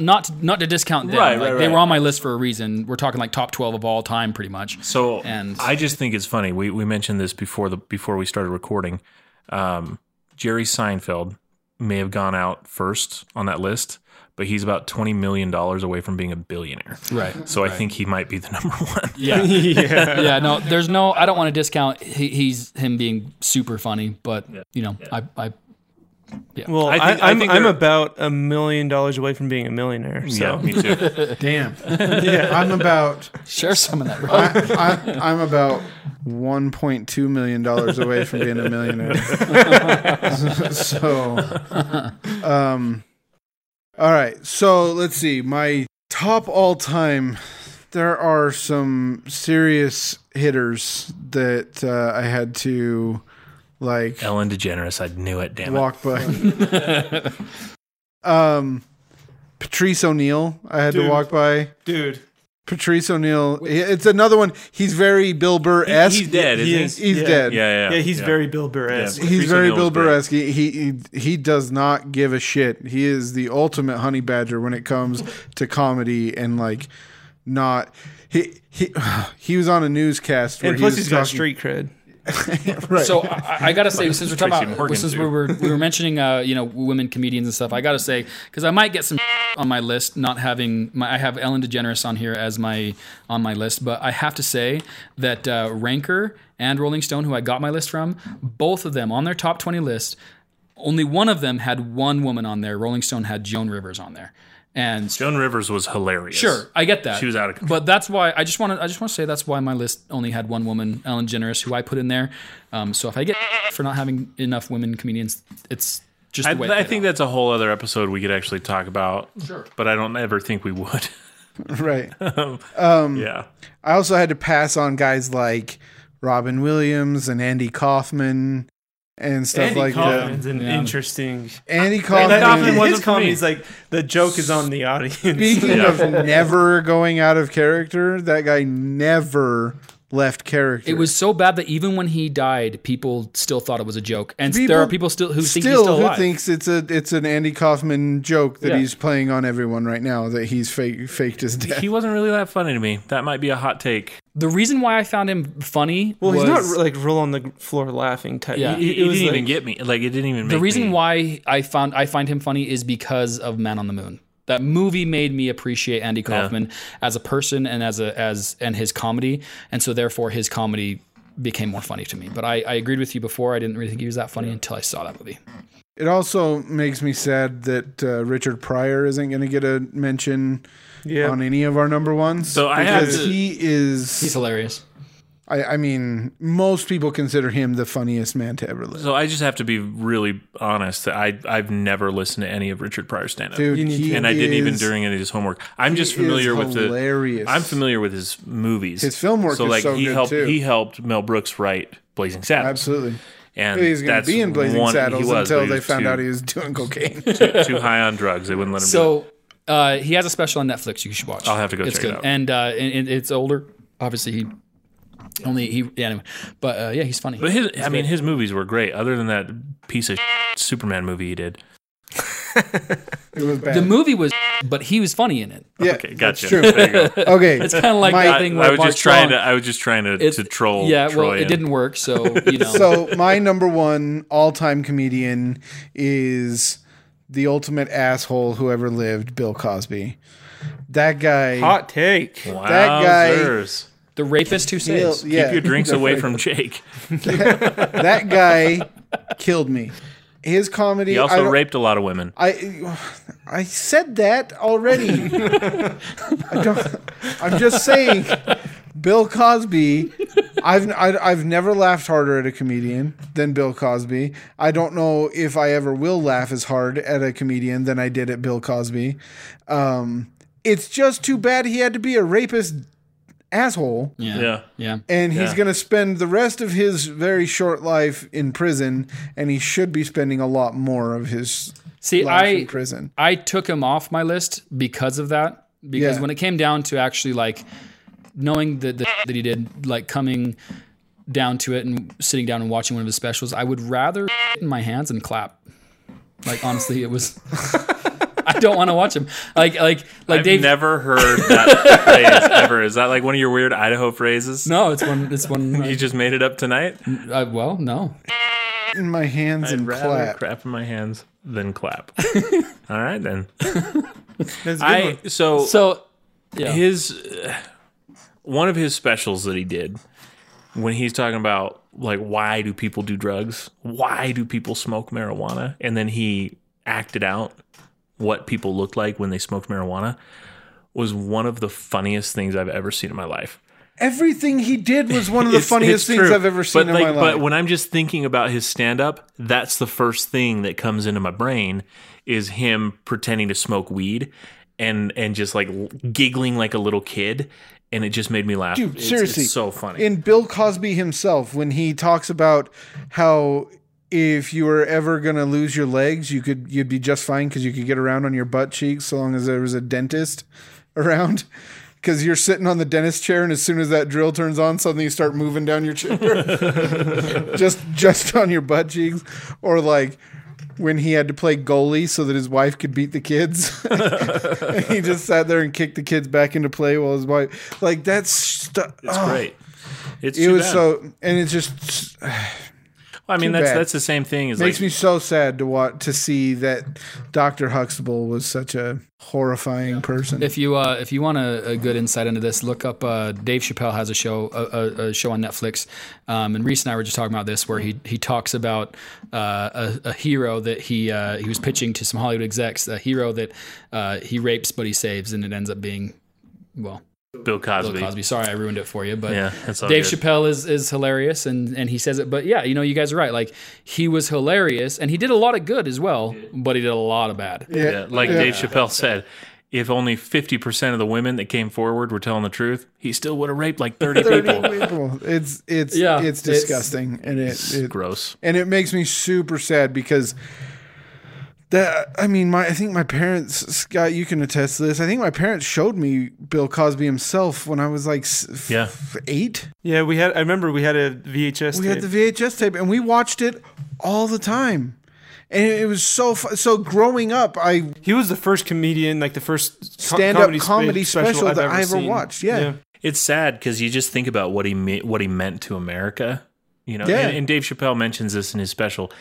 not not to discount them. Right, Like, right, They were on my list for a reason. We're talking like top twelve of all time, pretty much. so and- I just think it's funny. We we mentioned this before the before we started recording. Um, Jerry Seinfeld may have gone out first on that list, but he's about twenty million dollars away from being a billionaire. Right. So I think he might be the number one. Yeah. yeah. yeah, no, there's no. I don't want to discount he, he's him being super funny, but you know, I, I Well, I I think- I am think I'm they're- about a million dollars away from being a millionaire. So. Yeah, me too. Damn. yeah, I'm about share some of that. Bro. I, I, I'm about 1.2 million dollars away from being a millionaire. so, um, all right. So let's see. My top all time. There are some serious hitters that uh, I had to like Ellen DeGeneres, I knew it. Damn it. walk by. um, Patrice O'Neal. I had to walk by. dude. Patrice O'Neal. It's another one. He's very Bill Burr He- esque. he's dead, He isn't he? He's yeah. dead. Yeah, yeah, Yeah, he's yeah. very Bill Burr esque. Yeah. He's very O'Neal's Bill. Burr-esque. He, he he does not give a shit. He is the ultimate honey badger when it comes to comedy and like not he he he was on a newscast where And he plus, was he's got street cred. right. So I, I gotta say, since we're talking about, since too. we were we were mentioning, uh, you know, women comedians and stuff, I gotta say because I might get some on my list, not having my, I have Ellen DeGeneres on here as my on my list, but I have to say that uh, Ranker and Rolling Stone, who I got my list from, both of them on their top twenty list, only one of them had one woman on there. Rolling Stone had Joan Rivers on there, and Joan Rivers was hilarious. Sure, I get that. She was out of control. But that's why I just want to. I just want to say that's why my list only had one woman, Ellen DeGeneres, who I put in there. Um, so if I get for not having enough women comedians, it's just I, the way. I think played that's a whole other episode we could actually talk about. Sure. But I don't ever think we would. right. yeah. I also had to pass on guys like Robin Williams and Andy Kaufman and stuff Andy like Kaufman's that. an Yeah. interesting. Andy Kaufman Kaufman. wasn't his for like the joke is on the audience. Speaking Yeah. of never going out of character, that guy never left character. It was so bad that even when he died, people still thought it was a joke, and People there are people still who think he's still still who thinks it's a it's an Andy Kaufman joke that Yeah. he's playing on everyone right now that he's fake faked his death. He wasn't really that funny to me. That might be a hot take. The reason why I found him funny Well, was he's not like roll on the floor laughing type. Yeah. He- It, it was didn't even get me. Like it didn't even. the make reason me- why I found I find him funny is because of Man on the Moon. That movie made me appreciate Andy Kaufman as a person and as a as and his comedy, and so therefore his comedy became more funny to me. But I, I agreed with you before. I didn't really think he was that funny until I saw that movie. It also makes me sad that uh, Richard Pryor isn't going to get a mention Yeah. on any of our number ones. So I have because to- he is. He's hilarious. I, I mean, most people consider him the funniest man to ever live. So I just have to be really honest. That I I've never listened to any of Richard Pryor's stand up, Dude, You and I didn't even is- during any of his homework. I'm just familiar with the. hilarious. I'm familiar with his movies. His film work so is like so he good, helped too. he helped Mel Brooks write Blazing Saddles. Absolutely. And He's going to be in Blazing one- he Saddles was, until they found too, out he was doing cocaine. too, too high on drugs. They wouldn't let him. do it. So uh, he has a special on Netflix you should watch. I'll have to go it's check it good. out. And, uh, and, and it's older. Obviously, he only he yeah anyway. But uh, yeah, he's funny. But his, I mean, his movies were great. Other than that piece of Superman movie he did. it was bad. the movie was, but he was funny in it. yeah, Okay, that's gotcha. true. There you go. Okay, It's kind of like My- that I, thing I was Mark just trying Strong- to. I was just trying to, It's- to troll. Yeah, Troy well, it didn't work. So you know. so my number one all-time comedian is the ultimate asshole who ever lived, Bill Cosby. That guy. Hot take. that guy- Wowzers. The rapist who He'll- saves. yeah, Keep your drinks away from Jake. that guy killed me. His comedy. He also don't- raped a lot of women. I I said that already. I don't, I'm just saying, Bill Cosby. I've I, I've never laughed harder at a comedian than Bill Cosby. I don't know if I ever will laugh as hard at a comedian than I did at Bill Cosby. Um, it's just too bad he had to be a rapist asshole Yeah, Yeah. yeah. and he's Yeah. going to spend the rest of his very short life in prison and he should be spending a lot more of his See, life I in prison I took him off my list because of that. Because Yeah. when it came down to actually like knowing the, the that he did, like coming down to it and sitting down and watching one of his specials, I would rather in my hands and clap. Like honestly, it was. I don't want to watch him. Like like like I've Dave. never heard that phrase ever. Is that like one of your weird Idaho phrases? no, it's one. It's one. You just made it up tonight? Uh, well, no. in my hands I'd and clap crap in my hands than clap. All right then. That's a good I one. so So yeah. his uh, one of his specials that he did when he's talking about like why do people do drugs? Why do people smoke marijuana? And then he acted out what people looked like when they smoked marijuana was one of the funniest things I've ever seen in my life. everything he did was one of the It's- funniest it's things i've ever seen but in like, my life But when I'm just thinking about his stand up, that's the first thing that comes into my brain is him pretending to smoke weed and and just like giggling like a little kid and it just made me laugh. Dude, It's- it's seriously, so funny. in bill cosby himself when he talks about how if you were ever gonna lose your legs you could you'd be just fine because you could get around on your butt cheeks so long as there was a dentist around. Because you're sitting on the dentist chair and as soon as that drill turns on suddenly you start moving down your chair. Just just on your butt cheeks. Or like when he had to play goalie so that his wife could beat the kids. And he just sat there and kicked the kids back into play while his wife like that's stu- it's oh, great. It's it was bad. so and it just I mean too that's bad. that's the same thing as makes like me so sad to watch to see that Dr. Huxtable was such a horrifying person. If you uh, if you want a, a good insight into this, look up uh, Dave Chappelle has a show a, a, a show on Netflix, um, and Reese and I were just talking about this where he he talks about uh, a, a hero that he uh, he was pitching to some Hollywood execs, a hero that uh, he rapes but he saves, and it ends up being well Bill Cosby. Bill Cosby. Sorry, I ruined it for you, but Yeah, Dave good. Chappelle is is hilarious, and and he says it. But yeah, you know, you guys are right. Like he was hilarious, and he did a lot of good as well, but he did a lot of bad. Yeah, like Dave Chappelle said, if only 50% of the women that came forward were telling the truth, he still would have raped like 30 people. People. It's it's Yeah, it's it's- disgusting and it, it Gross. and it makes me super sad because that I mean my I think my parents Scott you can attest to this I think my parents showed me Bill Cosby himself when I was like s- f- Yeah. eight Yeah, we had. I remember we had a VHS. we tape. had the VHS tape and we watched it all the time and it was so fu- so growing up I He was the first comedian, like the first stand up spe- comedy special, I've that I ever seen. watched yeah. It's sad because you just think about what he me- what he meant to America. You know, Yeah. and, and Dave Chappelle mentions this in his special.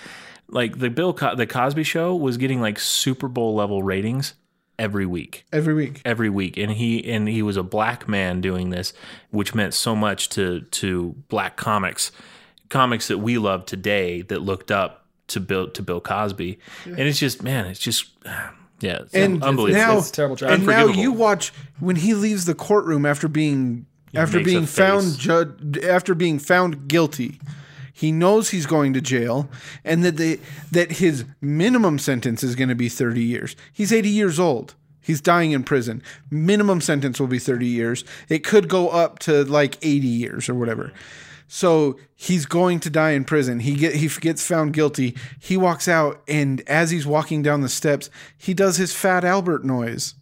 Like the Bill Co- the Cosby Show was getting like Super Bowl level ratings every week. every week. every week and he and he was a black man doing this which meant so much to to black comics comics that we love today that looked up to bill to bill cosby and it's just man it's just yeah it's And unbelievable now, It's terrible job. and now you watch when he leaves the courtroom after being after being found judged after being found guilty. He knows he's going to jail, and that they that his minimum sentence is going to be thirty years. He's eighty years old. He's dying in prison. Minimum sentence will be thirty years. It could go up to like eighty years or whatever. So he's going to die in prison. He get he gets found guilty. He walks out, and as he's walking down the steps, he does his Fat Albert noise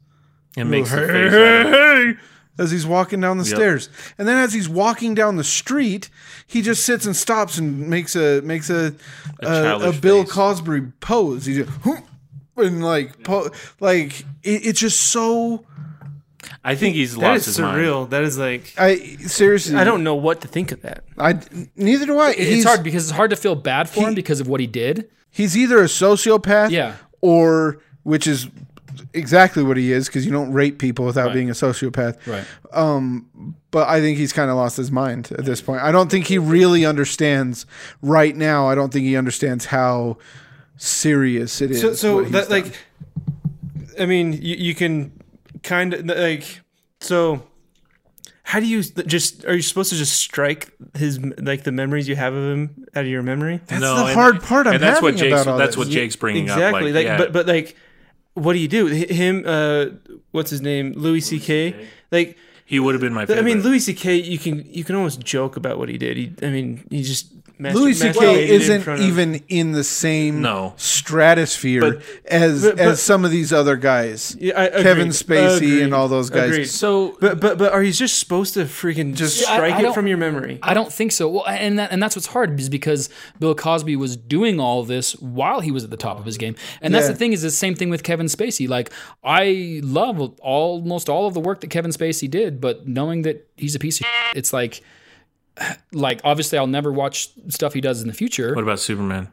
and makes the face out of it. As he's walking down the Yep. stairs. And then as he's walking down the street, he just sits and stops and makes a makes a a, a, childish Bill face. Cosby pose. He just and like po- like it, it's just so. i think he's That lost is his mind surreal. That is like I seriously, I don't know what to think of that. I neither do I. It's he's, hard because it's hard to feel bad for him because of what he did. He's either a sociopath, Yeah. or which is exactly what he is because you don't rape people without being a sociopath. Right. Um, but I think he's kind of lost his mind at this point. I don't think he really understands right now. I don't think he understands how serious it is. So, so that done. like, I mean, you, you can kind of like, so how do you just are you supposed to just strike his like the memories you have of him out of your memory? that's No, the and- hard part. I'm and that's what having jake's that's this. what jake's bringing exactly. up Like, yeah. but but like, what do you do? Him, uh, what's his name? Louis C.K. Like, he would have been my I mean, Louis C.K. You can you can almost joke about what he did. He, I mean, he just master- Louis C.K. isn't front of- even in the same No. stratosphere But- as but- but- as some of these other guys. Yeah, I- Kevin agreed. Spacey Agreed. and all those guys. Agreed. So But but but are you just supposed to freaking just Yeah, strike I it from your memory? I don't think so. Well, and that, and that's what's hard is because Bill Cosby was doing all this while he was at the top of his game, and that's Yeah. the thing is the same thing with Kevin Spacey. Like I love almost all of the work that Kevin Spacey did, but knowing that he's a piece of, shit, it's like, like obviously I'll never watch stuff he does in the future. what about superman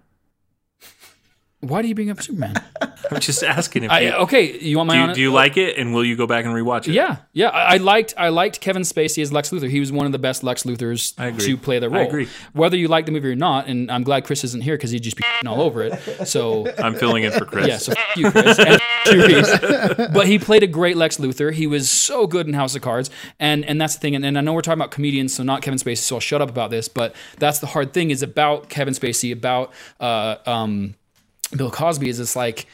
Why do you bring up Superman? i'm just asking if I, you, okay, you want my do, you, honest- do you like it and will you go back and rewatch it Yeah, yeah. I, I liked I liked Kevin Spacey as Lex Luthor. He was one of the best Lex Luthors to play the I role. agree. Whether you like the movie or not, and I'm glad Chris isn't here because he'd just be all over it. So i'm filling in for chris yeah, so you, Chris. But he played a great Lex Luthor. He was so good in House of Cards, and and that's the thing. And, and I know we're talking about comedians, so not Kevin Spacey. So I'll shut up about this. But that's the hard thing is about Kevin Spacey, about uh, um, Bill Cosby. Is it's like.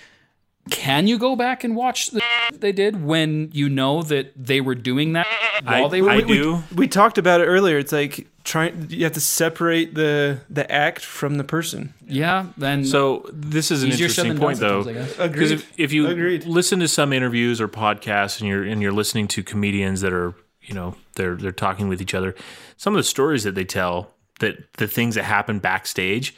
Can you go back and watch the they did when you know that they were doing that while I, they were I we, do We talked about it earlier. It's like trying. You have to separate the the act from the person. Yeah, then So this is an interesting point, though, sometimes, because if, if you Agreed. listen to some interviews or podcasts, and you're and you're listening to comedians that are, you know, they're they're talking with each other, some of the stories that they tell, that the things that happen backstage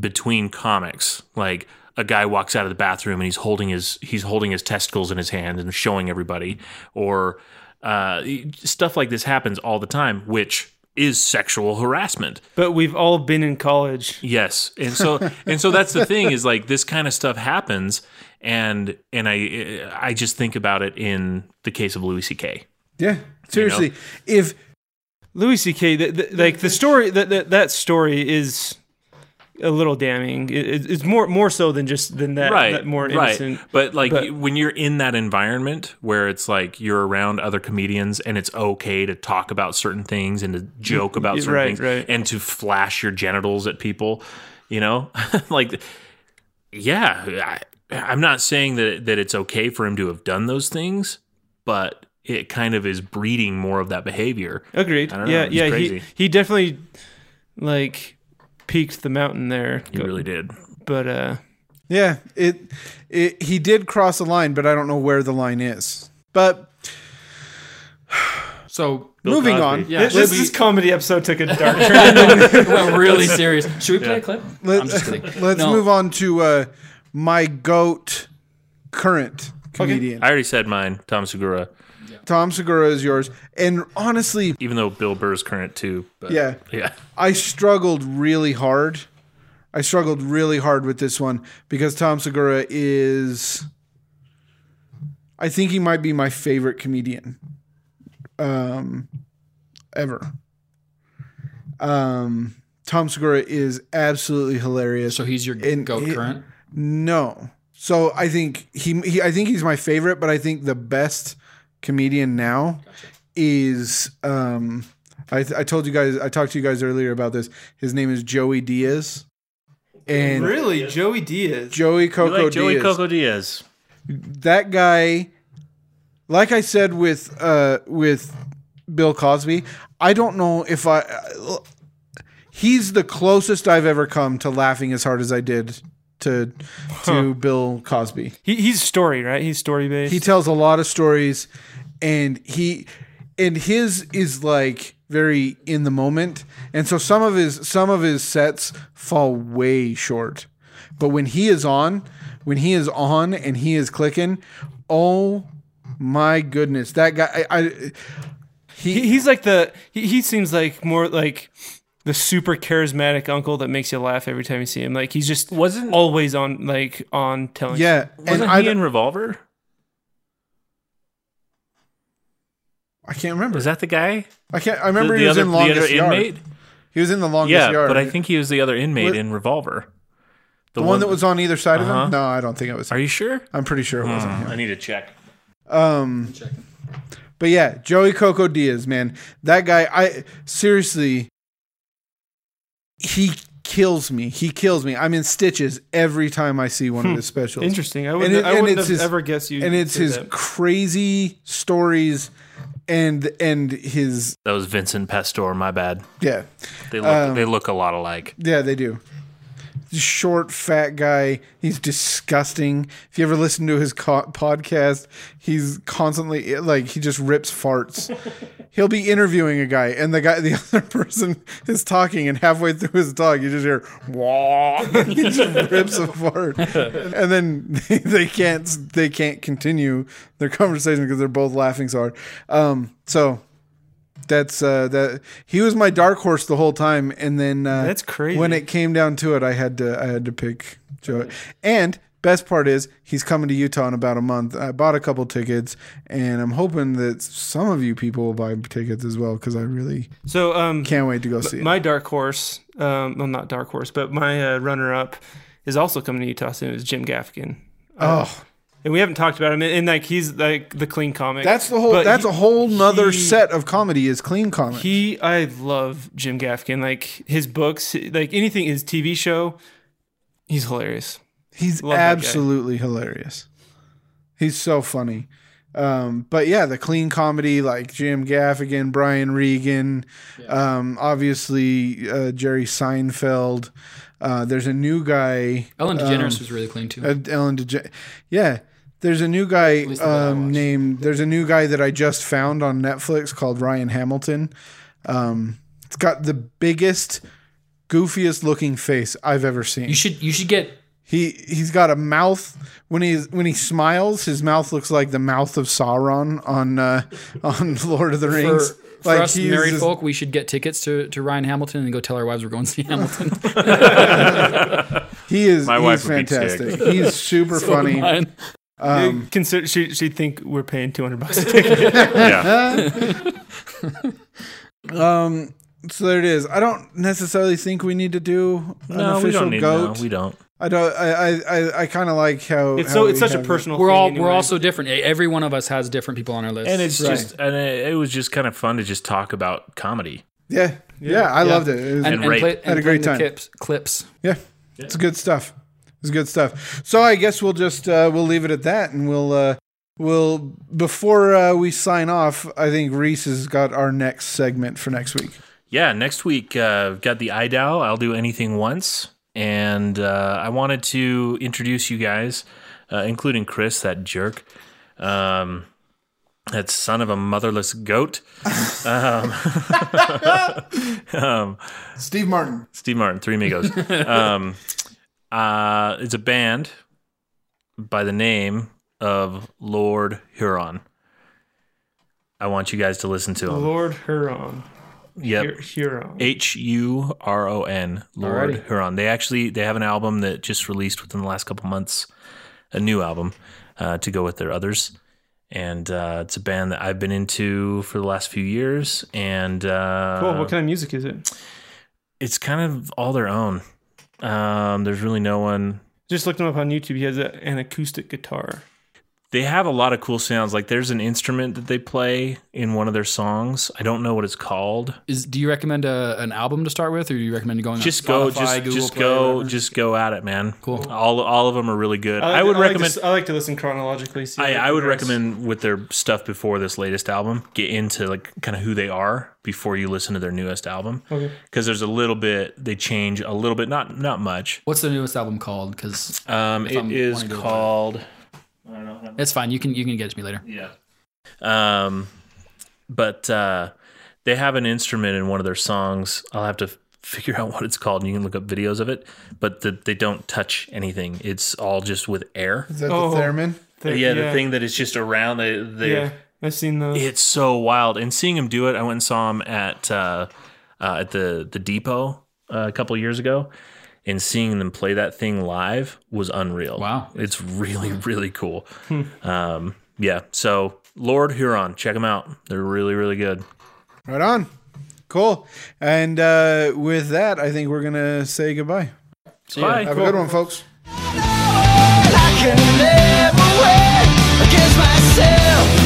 between comics, like a guy walks out of the bathroom and he's holding his he's holding his testicles in his hand and showing everybody, or uh, stuff like this happens all the time, which is sexual harassment. But we've all been in college. Yes, and so and so that's the thing is like this kind of stuff happens, and and I I just think about it in the case of Louis C.K. Yeah, seriously. If Louis C.K. The, the, like the story that that that story is a little damning. It, it- it's more more so than just than that. right, that more right. innocent. But like but- when you're in that environment where it's like you're around other comedians and it's okay to talk about certain things and to joke about certain Right, things right. and to flash your genitals at people, you know, like yeah, I, I'm not saying that that it's okay for him to have done those things, but it kind of is breeding more of that behavior. Agreed. I don't know, Yeah, yeah. He he definitely like peaked the mountain there. He really did. But uh, yeah, it, it he did cross a line, but I don't know where the line is. But so Bill moving Cosby. on, Yeah, this, should this comedy episode took a dark turn. it went really serious. Should we play a clip? Let, I'm just kidding. Let's No. move on to uh, my goat current comedian. I already said mine, Tom Segura. Tom Segura is yours. And honestly, Even though Bill Burr's current too. But yeah, Yeah. I struggled really hard. I struggled really hard with this one because Tom Segura is. I think he might be my favorite comedian, um, ever. Um, Tom Segura is absolutely hilarious. So he's your And goat he- current. No. So I think he, he I think he's my favorite, but I think the best comedian now is um I, I told you guys I talked to you guys earlier about this. His name is Joey Diaz. And Really, Joey Diaz. Joey You Coco like Joey Diaz. Coco Diaz. that guy like I said with uh with Bill Cosby, I don't know if I he's the closest I've ever come to laughing as hard as I did to to Bill Cosby. He, he's story, right? He's story based. He tells a lot of stories and he and his is like very in the moment. And so some of his some of his sets fall way short. But when he is on, when he is on and he is clicking, oh my goodness. That guy I, I he, he's like the he, he seems like more like the super charismatic uncle that makes you laugh every time you see him. Like he's just Wasn't- always on like on telling. yeah, and Wasn't I, he in Revolver? I can't remember. Is that the guy? I can't I remember the, he was other, in the Longest other Yard. inmate? He was in the Longest Yeah, Yard. but I think he was the other inmate What- in Revolver. the one that was on either side of Uh-huh. him? No, I don't think it was. Are you sure? I'm pretty sure it wasn't him. I need to check. Um, but yeah, Joey Coco Diaz, man, that guy. I seriously, he kills me. He kills me. I'm in stitches every time I see one of his specials. Interesting. I wouldn't, it- I and wouldn't it's have his- ever guessed you. and it's his that. crazy stories, and and his That was Vincent Pastore. My bad. yeah They look Um, they look a lot alike. yeah they do. Short, fat guy. He's disgusting. If you ever listen to his co- podcast, he's constantly like he just rips farts. He'll be interviewing a guy, and the guy, the other person is talking, and halfway through his talk, you just hear "wah." he just rips a fart, and then they, they can't they can't continue their conversation because they're both laughing so hard. Um, so that's uh that he was my dark horse the whole time and then uh That's crazy. when it came down to it i had to i had to pick joe and best part is he's coming to utah in about a month i bought a couple tickets and i'm hoping that some of you people will buy tickets as well because i really so um can't wait to go see it my dark horse. Um, well, not dark horse, but my uh, runner up is also coming to Utah soon. Is Jim Gaffigan. oh And we haven't talked about him, and like he's like the clean comic. that's the whole But that's he- a whole nother he- set of comedy is clean comedy He, I love Jim Gaffigan. Like his books, like anything, his TV show, he's hilarious. He's Love absolutely hilarious. He's so funny. Um, but yeah, the clean comedy like Jim Gaffigan, Brian Regan, um, obviously uh, Jerry Seinfeld. Uh, there's a new guy, Ellen um, DeGeneres was really clean too. uh, Ellen DeGeneres. Yeah, there's a new guy least the one I um, named. There's a new guy that I just found on Netflix called Ryan Hamilton. Um, it's got the biggest, goofiest looking face I've ever seen. you should you should get He he's got a mouth when he when he smiles, his mouth looks like the mouth of Sauron on uh, on Lord of the Rings. for like us married just- folk. We should get tickets to, to Ryan Hamilton and go tell our wives we're going to see Hamilton. he is My he's wife fantastic. He's super funny. Mine. Um, Consider she she think we're paying two hundred bucks a ticket. Yeah. um, so there it is. I don't necessarily think we need to do an No, we official don't need goat. no, we don't. I don't. I I I, I kind of like how It's how so it's such a have it. personal. We're thing all anyway. we're all so different. Every one of us has different people on our list. And it's Right. just and it, it was just kind of fun to just talk about comedy. Yeah, yeah. I loved it. It was- and, and and, rape. play, Had a great time. the clips. clips. Yeah, it's good stuff. It's good stuff. So I guess we'll just uh, we'll leave it at that, and we'll uh, we'll before uh, we sign off. I think Reese has got our next segment for next week. Yeah, next week uh, we've got the IDAO. I'll do anything once, and uh, I wanted to introduce you guys, uh, including Chris, that jerk, um, that son of a motherless goat, um, um, Steve Martin. Steve Martin, Three Amigos. um, uh, it's a band by the name of Lord Huron. I want you guys to listen to them. Lord Huron. Yep. Hur- Huron. H U R O N, Lord Alrighty. Huron. They actually they have an album that just released within the last couple months, a new album uh, to go with their others, and uh, it's a band that I've been into for the last few years, and uh, Cool. What kind of music is it? it's kind of all their own. Um, there's really no one. Just looked him up on YouTube. He has a, an acoustic guitar. They have a lot of cool sounds. Like there's an instrument that they play in one of their songs. I don't know what it's called. Is do you recommend a, an album to start with, or do you recommend going? on just go, Spotify, just Google just Play, go, just go at it, man. Cool. All all of them are really good. I, like would to- like to recommend. s- I like to listen chronologically. see I, I would recommend with their stuff before this latest album, get into like kind of who they are before you listen to their newest album. Okay. Because there's a little bit they change a little bit, not not much. What's the newest album called? Because Um, If it I'm is wanting to- called. it's fine. You can you can get it to me later. Yeah. Um, but uh, they have an instrument in one of their songs. I'll have to figure out what it's called, and you can look up videos of it. But the, they don't touch anything. It's all just with air. Is that Oh. the theremin? The- yeah, the thing that is just around. They, they Yeah, I've seen those. It's so wild, and seeing him do it, I went and saw him at uh, uh, at the the depot uh, a couple years ago, and seeing them play that thing live was unreal. Wow. It's really, really cool. um, yeah. So, Lord Huron, check them out. They're really, really good. Right on. Cool. And uh, with that, I think we're going to say goodbye. See Bye. You. Have cool. a good one, folks. myself